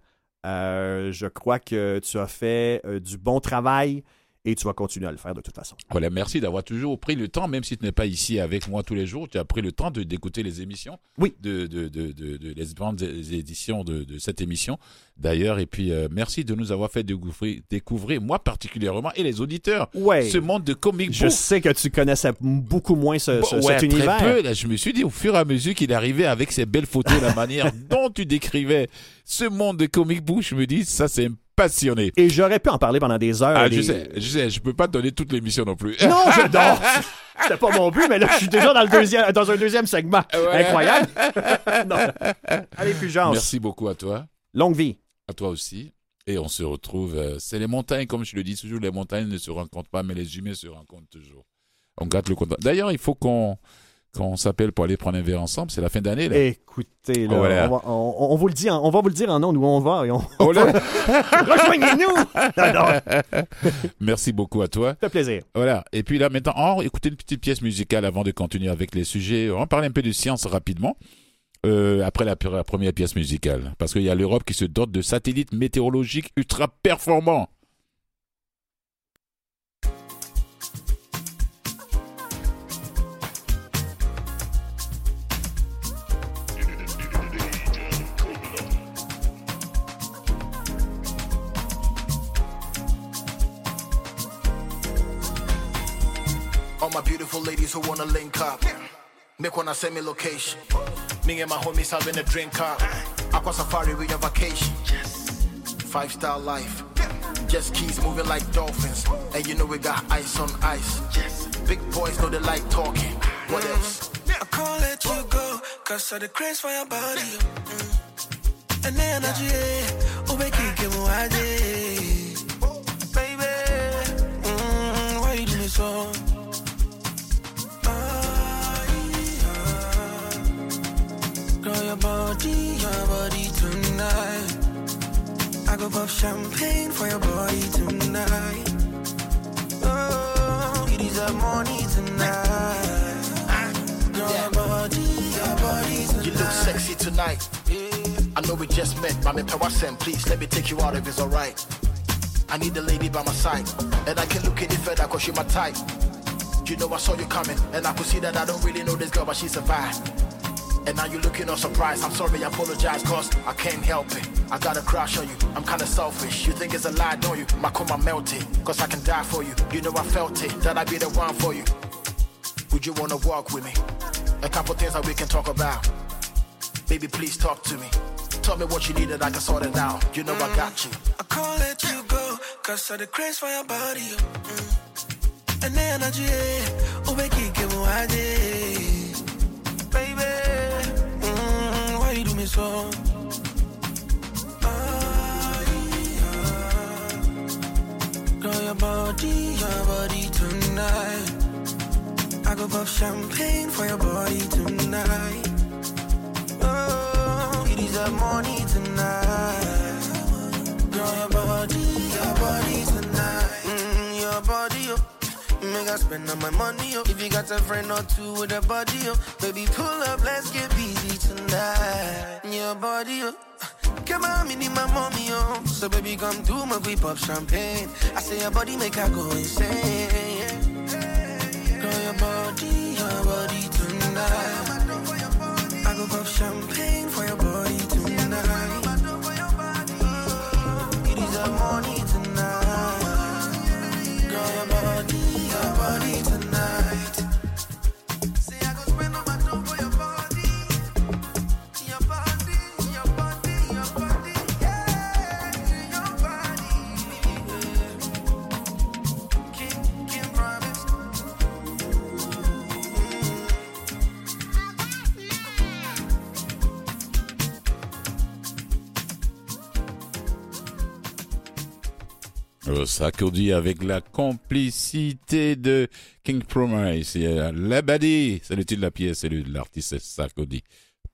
Euh, je crois que tu as fait euh, du bon travail et tu vas continuer à le faire de toute façon. Voilà, merci d'avoir toujours pris le temps, même si tu n'es pas ici avec moi tous les jours, tu as pris le temps de, d'écouter les émissions. Oui. De, de, de, de, les différentes éditions de, cette émission. D'ailleurs, et puis euh, merci de nous avoir fait découvrir, découvrir, moi particulièrement, et les auditeurs, Ouais. ce monde de comic Je book. sais que tu connaissais beaucoup moins ce, ce- ouais, cet très univers. peu. Là, je me suis dit, au fur et à mesure qu'il arrivait avec ses belles photos, la *laughs* manière dont tu décrivais ce monde de comic book, je me dis, ça, c'est passionné. Et j'aurais pu en parler pendant des heures. Ah, je sais, je sais, je peux pas te donner toute l'émission non plus. Non, *laughs* je non, C'était pas mon but, mais là, je suis déjà dans, le deuxième, dans un deuxième segment. Ouais. Incroyable. Non. Allez, Fulgence. Merci beaucoup à toi. Longue vie. À toi aussi. Et on se retrouve. euh, c'est les montagnes, comme je le dis toujours, les montagnes ne se rencontrent pas, mais les humains se rencontrent toujours. On garde le contact. D'ailleurs, il faut qu'on qu'on s'appelle pour aller prendre un verre ensemble. C'est la fin d'année. Écoutez, là, Voilà. on, va, on- on vous le dit, en- on va vous le dire en nom où on va. Et on... Oh là *laughs* Rejoignez-nous! *laughs* Merci beaucoup à toi. ça fait plaisir. Voilà. Et puis là, maintenant, on va écouter une petite pièce musicale avant de continuer avec les sujets. On va parler un peu de science rapidement. euh, après la, la première pièce musicale. Parce qu'il y a l'Europe qui se dote de satellites météorologiques ultra performants. My beautiful ladies who wanna link up. Make wanna send me location. Me and my homies having a drink up. Aqua safari, we on vacation. Five star life. Just keys moving like dolphins. And you know we got ice on ice. Big boys know they like talking. What else? I can't let you go, cause of the craze for your body. Mm. And the energy, it get more Baby, mm, why you do me so? Your body, your body tonight. I go pop champagne for your body tonight. Oh, you deserve money tonight. Your body, your body tonight. You look sexy tonight. I know we just met, but I'm in Please let me take you out if it's alright. I need a lady by my side, and I can look any further cause you're my type. You know I saw you coming, and I could see that I don't really know this girl, but she survived. And now you're looking all surprised. I'm sorry, I apologize, cause I can't help it. I got a crush on you, I'm kinda selfish. You think it's a lie, don't you? My coma melted, cause I can die for you. You know I felt it, that I'd be the one for you. Would you wanna walk with me? A couple things that we can talk about. Baby, please talk to me. Tell me what you need and I can sort it out. You know I got you. I can't let you go, cause of the craze for your body. Mm. And the energy, oh, make it give why you do so? Ah. Girl, your body, your body tonight. I go pop champagne for your body tonight. Oh, you deserve money tonight. Girl, your body, your body tonight. Mm, your body. Make I spend all my money, oh. If you got a friend or two with a body, oh. Baby, pull up, let's get busy tonight. Your body, oh. Come on, me need my mommy, oh. So baby, come through, my we pop champagne. I say your body make her go insane. Girl, your body, your body tonight. I go pop champagne for your body tonight. You deserve money somebody to Sarkozy avec la complicité de King Promise et euh, Labadie, c'est le titre de la pièce, c'est l'artiste Sarkozy.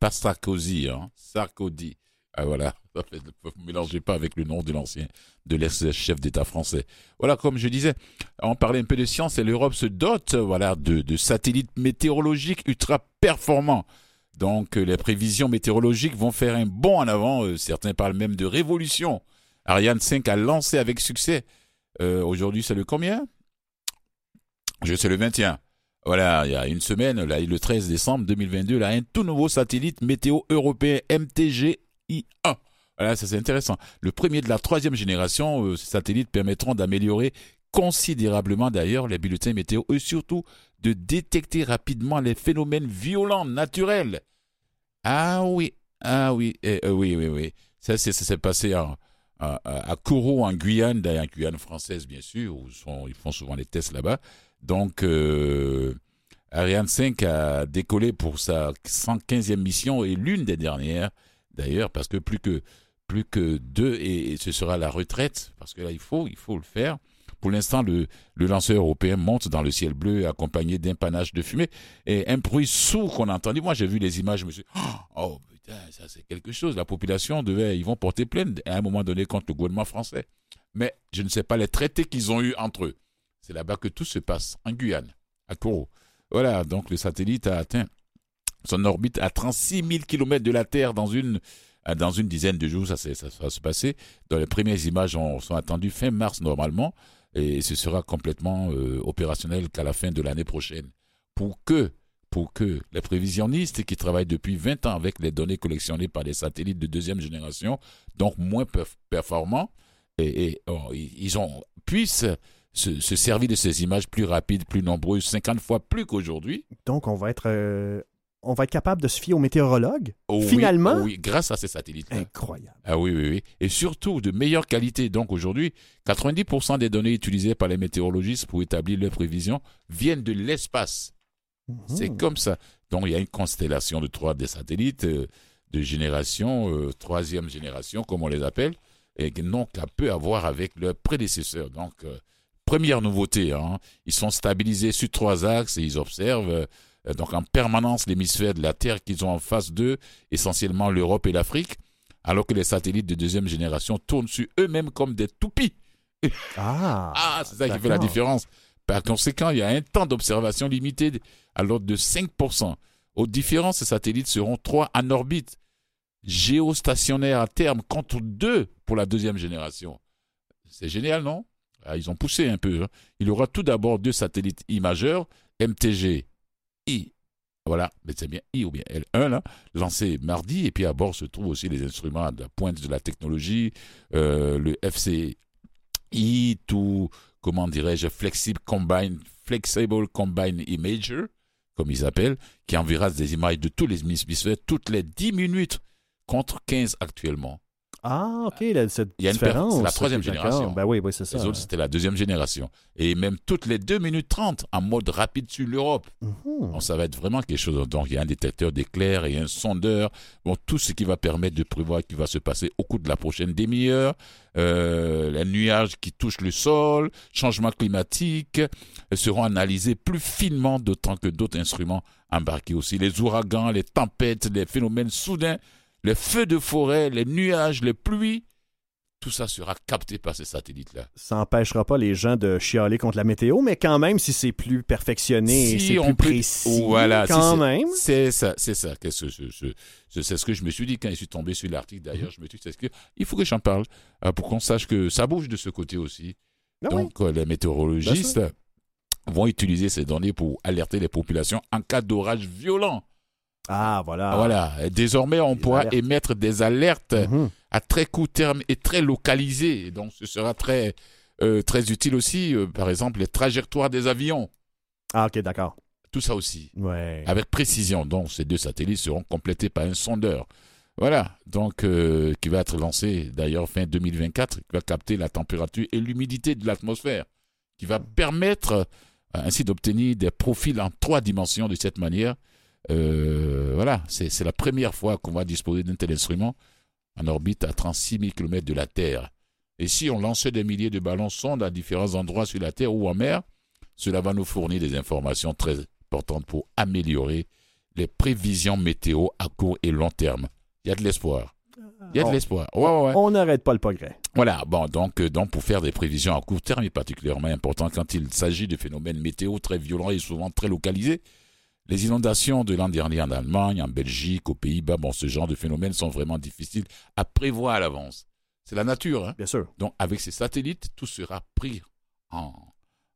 Pas Sarkozy, hein, Sarkozy. Ah voilà, *laughs* ne mélangez pas avec le nom de l'ancien, de l'ex-chef d'État français. Voilà, comme je disais, on parlait un peu de science et l'Europe se dote, voilà, de, de satellites météorologiques ultra performants. Donc, euh, les prévisions météorologiques vont faire un bond en avant. euh, certains parlent même de révolution. Ariane 5 a lancé avec succès. Euh, Aujourd'hui, c'est le combien? Je sais le 21. Voilà, il y a une semaine, là, le 13 décembre 2022, là, un tout nouveau satellite météo européen MTGI1. Voilà, ça c'est intéressant. Le premier de la troisième génération, euh, ces satellites permettront d'améliorer considérablement d'ailleurs les bulletins météo et surtout de détecter rapidement les phénomènes violents naturels. Ah oui, ah oui, eh, euh, oui, oui, oui. Ça, c'est- ça s'est passé en, à, à Kourou, en Guyane, d'ailleurs, Guyane française, bien sûr, où ils font souvent les tests là-bas. Donc, euh, Ariane 5 a décollé pour sa 115e mission et l'une des dernières, d'ailleurs, parce que plus que plus que deux et, et ce sera la retraite, parce que là, il faut, il faut le faire. Pour l'instant, le, lanceur européen monte dans le ciel bleu accompagné d'un panache de fumée et un bruit sourd qu'on a entendu. Moi, j'ai vu les images, je me suis dit, oh putain, ça c'est quelque chose. La population devait, ils vont porter plainte à un moment donné contre le gouvernement français. Mais je ne sais pas les traités qu'ils ont eus entre eux. C'est là-bas que tout se passe, en Guyane, à Kourou. Voilà, donc le satellite a atteint son orbite à 36 000 km de la Terre dans une, dans une dizaine de jours. Ça, ça va se passer. Dans les premières images on, sont attendues fin mars normalement. Et ce sera complètement euh, opérationnel qu'à la fin de l'année prochaine. Pour que, pour que les prévisionnistes qui travaillent depuis 20 ans avec les données collectionnées par des satellites de deuxième génération, donc moins perf- performants, et, oh, ils ont, puissent se, se servir de ces images plus rapides, plus nombreuses, 50 fois plus qu'aujourd'hui. Donc, on va être, euh, on va être capable de se fier aux météorologues. Oh oui, Finalement? oh oui, grâce à ces satellites. Incroyable. Ah oui, oui, oui. Et surtout de meilleure qualité. Donc aujourd'hui, 90% des données utilisées par les météorologistes pour établir leurs prévisions viennent de l'espace. C'est Hmm. comme ça. Donc il y a une constellation de trois des satellites euh, de génération, euh, troisième génération, comme on les appelle, et qui n'ont qu'à peu à voir avec leurs prédécesseurs. Donc, euh, première nouveauté, hein, ils sont stabilisés sur trois axes et ils observent donc en permanence l'hémisphère de la Terre qu'ils ont en face d'eux, essentiellement l'Europe et l'Afrique, alors que les satellites de deuxième génération tournent sur eux-mêmes comme des toupies. *laughs* Ah, *laughs* Ah, c'est ça qui fait la différence. Par conséquent, il y a un temps d'observation limité à l'ordre de 5%. Aux différences, ces satellites seront trois en orbite, géostationnaires à terme, contre deux pour la deuxième génération. C'est génial, non? Ah, Ils ont poussé un peu. hein. Il y aura tout d'abord deux satellites I majeurs, MTG I. Voilà, mais c'est bien I ou bien L1, là, lancé mardi. Et puis à bord se trouvent aussi les instruments de la pointe de la technologie, euh, le FCI, tout, comment dirais-je, Flexible Combine, Flexible Combine Imager, comme ils appellent, qui enverra des images de tous les hémisphères toutes les 10 minutes contre 15 actuellement. Ah, OK, là, cette Il y a une différence. c'est la troisième génération. Ben oui, oui, c'est ça. Les autres, c'était la deuxième génération. Et même toutes les 2 minutes 30 en mode rapide sur l'Europe. Mhm. Bon, ça va être vraiment quelque chose. Donc, il y a un détecteur d'éclairs et un sondeur. Bon, tout ce qui va permettre de prévoir ce qui va se passer au cours de la prochaine demi-heure. Euh, les nuages qui touchent le sol, changement climatique, euh, seront analysés plus finement, d'autant que d'autres instruments embarqués aussi. Les ouragans, les tempêtes, les phénomènes soudains, les feux de forêt, les nuages, les pluies. Tout ça sera capté par ces satellites-là. Ça n'empêchera pas les gens de chialer contre la météo, mais quand même, si c'est plus perfectionné et Si c'est on plus peut- précis, Voilà, quand c'est- même. C'est ça, c'est ça. Je- je- je- c'est ce que je me suis dit quand je suis tombé sur l'article. D'ailleurs, je me suis dit, que il faut que j'en parle euh, pour qu'on sache que ça bouge de ce côté aussi. Ah. Donc, euh, les météorologistes vont utiliser ces données pour alerter les populations en cas d'orage violent. Ah, voilà. Voilà. Et désormais, on Des pourra alertes. émettre des alertes Mhm. à très court terme et très localisées. Donc, ce sera très, euh, très utile aussi. euh, par exemple, les trajectoires des avions. Ah, OK, d'accord. Tout ça aussi. Ouais. avec précision. Donc, ces deux satellites seront complétés par un sondeur. Voilà, donc euh, qui va être lancé d'ailleurs fin 2024, qui va capter la température et l'humidité de l'atmosphère, qui va permettre ainsi d'obtenir des profils en trois dimensions de cette manière. Euh, voilà, c'est la première fois qu'on va disposer d'un tel instrument en orbite à 36 000 km de la Terre. Et si on lançait des milliers de ballons sondes à différents endroits sur la Terre ou en mer, cela va nous fournir des informations très importantes pour améliorer les prévisions météo à court et long terme. Il y a de l'espoir. Il y a de l'espoir. Ouais, ouais, ouais. On n'arrête pas le progrès. Voilà, bon, donc, euh, donc pour faire des prévisions à court terme est particulièrement important quand il s'agit de phénomènes météo très violents et souvent très localisés. Les inondations de l'an dernier en Allemagne, en Belgique, aux Pays-Bas, bon, ce genre de phénomènes sont vraiment difficiles à prévoir à l'avance. C'est la nature, hein. Bien sûr. Donc, avec ces satellites, tout sera pris en,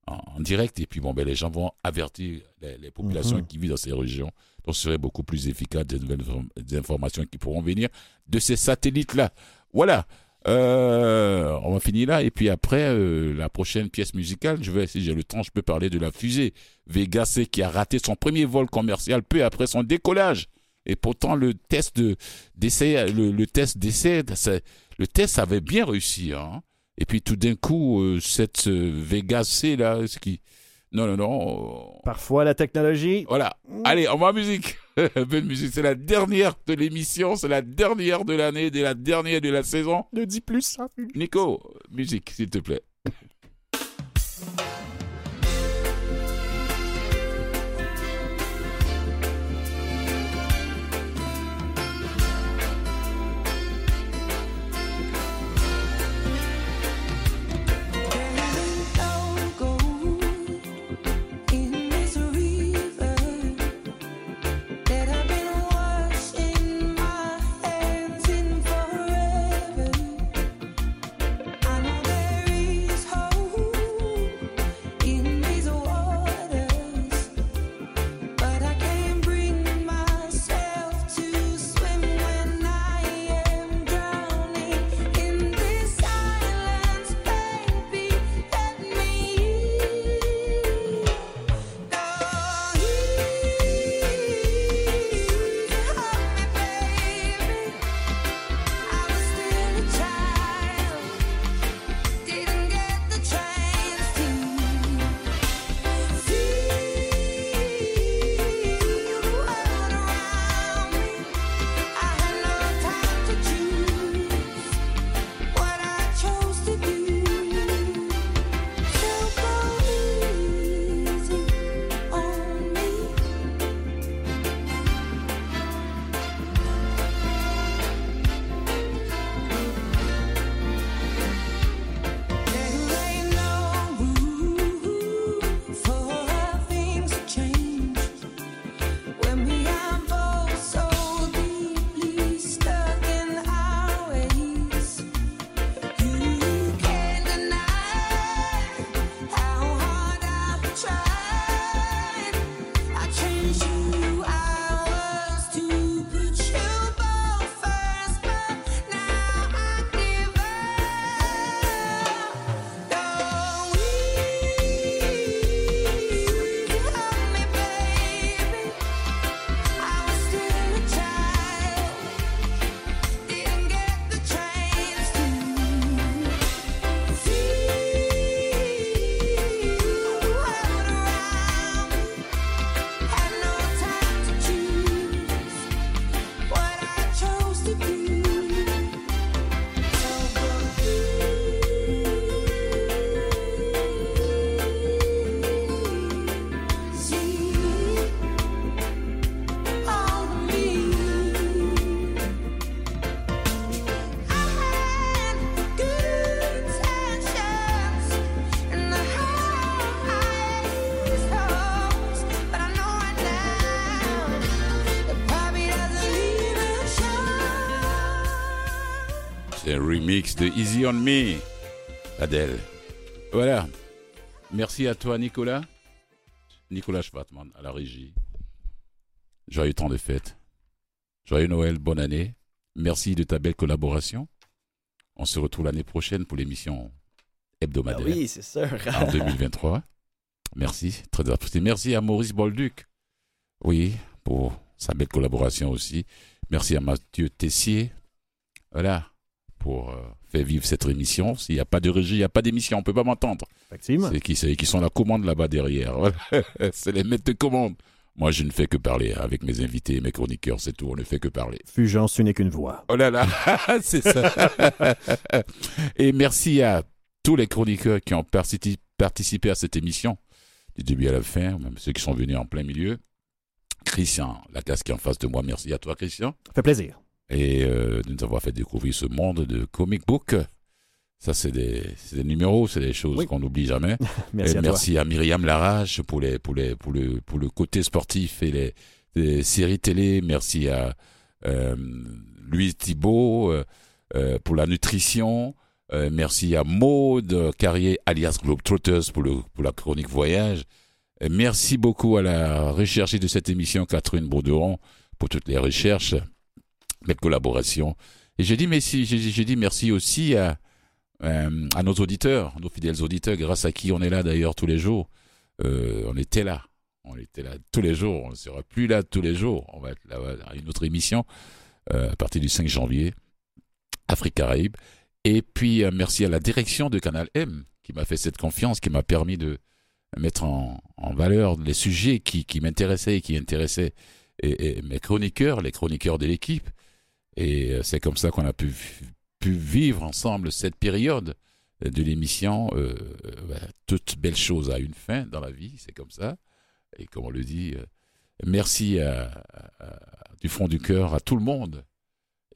en, en direct. Et puis, bon, ben, les gens vont avertir les, les populations Mhm. qui vivent dans ces régions. Donc, ce serait beaucoup plus efficace des nouvelles des informations qui pourront venir de ces satellites-là. Voilà. Euh, on va finir là. Et puis après, euh, la prochaine pièce musicale, je vais, si j'ai le temps, je peux parler de la fusée Vega C qui a raté son premier vol commercial peu après son décollage. Et pourtant, le test de- d'essai, le, le test d'essai, le test avait bien réussi. Hein. Et puis tout d'un coup, euh, cette euh, Vega C là, ce qui, non, non, non. Parfois, la technologie. Voilà. Allez, on va en musique. Un peu de musique. C'est la dernière de l'émission, c'est la dernière de l'année, de la dernière de la saison. Ne dis plus ça. Nico, musique, s'il te plaît. *laughs* Easy on Me, Adèle. Voilà. Merci à toi, Nicolas. Nicolas Schwartmann à la régie. Joyeux temps de fête. Joyeux Noël, bonne année. Merci de ta belle collaboration. On se retrouve l'année prochaine pour l'émission hebdomadaire. Ah oui, c'est sûr. *laughs* en 2023. Merci, très apprécié. Merci à Maurice Bolduc. Oui, pour sa belle collaboration aussi. Merci à Mathieu Tessier. Voilà, pour euh, faire vivre cette émission. S'il n'y a pas de régie, il n'y a pas d'émission, on ne peut pas m'entendre. C'est qui, qui sont la commande là-bas derrière. *laughs* c'est les maîtres de commande. Moi, je ne fais que parler avec mes invités, mes chroniqueurs, c'est tout. On ne fait que parler. Fulgence, tu n'es qu'une voix. Oh là là, *laughs* c'est ça. *laughs* Et merci à tous les chroniqueurs qui ont participé participé à cette émission, du début à la fin, même ceux qui sont venus en plein milieu. Christian, la classe qui est en face de moi, merci à toi, Christian. Ça fait plaisir. Et euh, de nous avoir fait découvrir ce monde de comic book. Ça, c'est des, des numéros, c'est des choses Oui. qu'on n'oublie jamais. *laughs* Merci Et à merci à Myriam Larrache pour, les, pour, les, pour, le, pour le côté sportif et les, les séries télé. Merci à euh, Louise Thibault euh, euh, pour la nutrition. Euh, merci à Maude Carrier, alias Globetrotters, pour, le, pour la chronique voyage. Et merci beaucoup à la recherche de cette émission, Catherine Bourderon, pour toutes les recherches, les collaborations. Et j'ai dit, dit merci aussi à, euh, à nos auditeurs, nos fidèles auditeurs, grâce à qui on est là d'ailleurs tous les jours. Euh, on était là. On était là tous les jours. On ne sera plus là tous les jours. On va être là à une autre émission euh, à partir du 5 janvier, Afrique Caraïbes. Et puis, merci à la direction de Canal M qui m'a fait cette confiance, qui m'a permis de mettre en, en valeur les sujets qui, qui m'intéressaient et qui intéressaient mes chroniqueurs, les chroniqueurs de l'équipe. Et euh, c'est comme ça qu'on a pu, pu vivre ensemble cette période de l'émission. Euh, euh, voilà, toute belle chose a une fin dans la vie, c'est comme ça. Et comme on le dit, euh, merci à- à- à- du fond du cœur à tout le monde.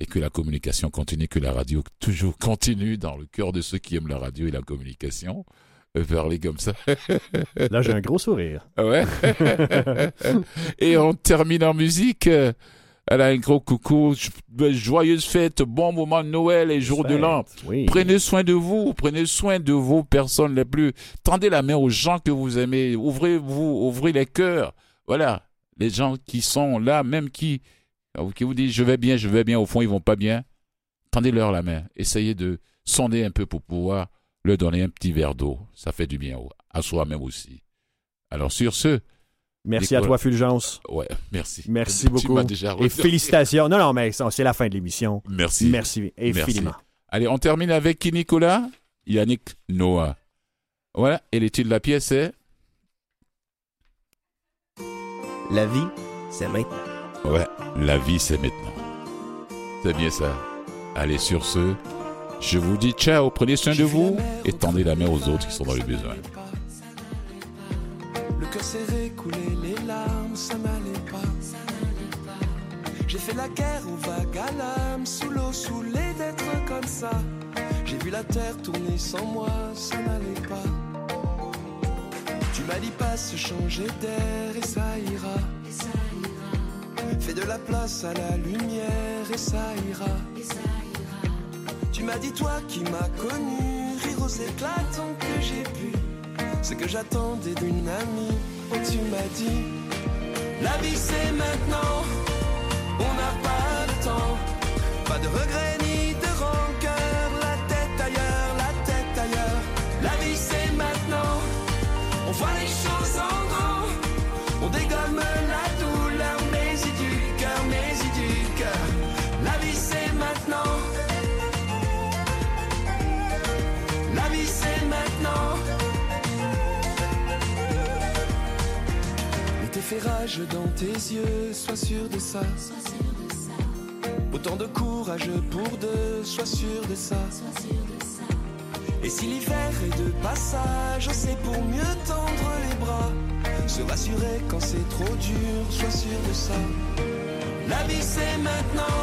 Et que la communication continue, que la radio toujours continue dans le cœur de ceux qui aiment la radio et la communication. Euh, Parler comme ça. Là, j'ai un gros sourire. Ouais. *laughs* et on termine en musique. Elle a un gros coucou. Jo- Joyeuse fête, bon moment de Noël et jour de l'an. Oui. Prenez soin de vous, prenez soin de vos personnes les plus. Tendez la main aux gens que vous aimez. Ouvrez-vous, ouvrez les cœurs. Voilà. Les gens qui sont là, même qui, qui vous disent je vais bien, je vais bien, au fond ils vont pas bien. Tendez-leur la main. Essayez de sonder un peu pour pouvoir leur donner un petit verre d'eau. Ça fait du bien à soi-même aussi. Alors sur ce, Merci à toi, Fulgence. ouais, merci. Merci *laughs* beaucoup. Et félicitations. Non, non, mais c'est la fin de l'émission. Merci. Merci infiniment. Allez, on termine avec qui, Nicolas? Yannick Noah. Voilà, et l'étude de la pièce est La vie, c'est maintenant. Ouais, la vie c'est maintenant. C'est bien ça. Allez, sur ce, je vous dis ciao, prenez soin de vous et tendez la main aux autres qui sont dans le besoin. Le La guerre aux vagues à l'âme, sous l'eau, saoulé d'être comme ça. J'ai vu la terre tourner sans moi, ça n'allait pas. Tu m'as dit pas se changer d'air et ça ira. Fais de la place à la lumière et ça ira. Tu m'as dit toi qui m'as connu, rire aux éclats tant que j'ai pu. Ce que j'attendais d'une amie, oh tu m'as dit La vie c'est maintenant, on n'a pas de temps Pas de regrets ni de rancœur, fait rage dans tes yeux, sois sûr de ça. Autant de courage pour deux, sois sûr de ça. Et si l'hiver est de passage, c'est pour mieux tendre les bras. Se rassurer quand c'est trop dur, sois sûr de ça. La vie c'est maintenant,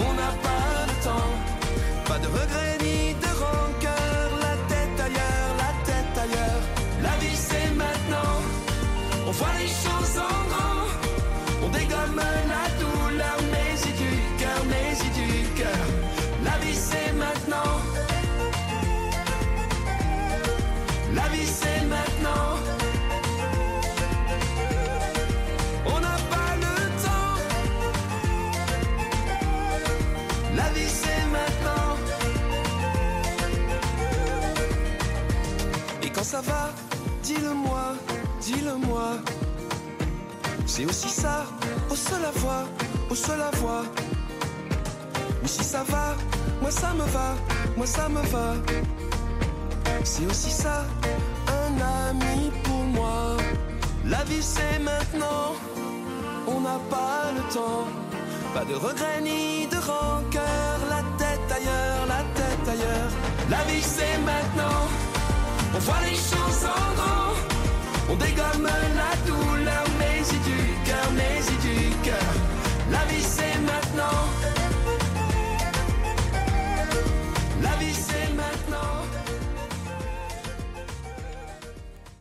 on n'a pas de temps. Pas de regrets ni les choses en grand. On dégomme la douleur, mais y du cœur, mais y du cœur. La vie c'est maintenant. La vie c'est maintenant. On n'a pas le temps. La vie c'est maintenant. Et quand ça va, dis-le-moi, dis-le-moi c'est aussi ça, au seul la voix, au seul la voix. Mais si ça va, moi ça me va, moi ça me va. C'est aussi ça, un ami pour moi. La vie c'est maintenant, on n'a pas le temps. Pas de regrets ni de rancœur, la tête ailleurs, la tête ailleurs. La vie c'est maintenant, on voit les choses en grand amnésie du cœur. La vie c'est maintenant.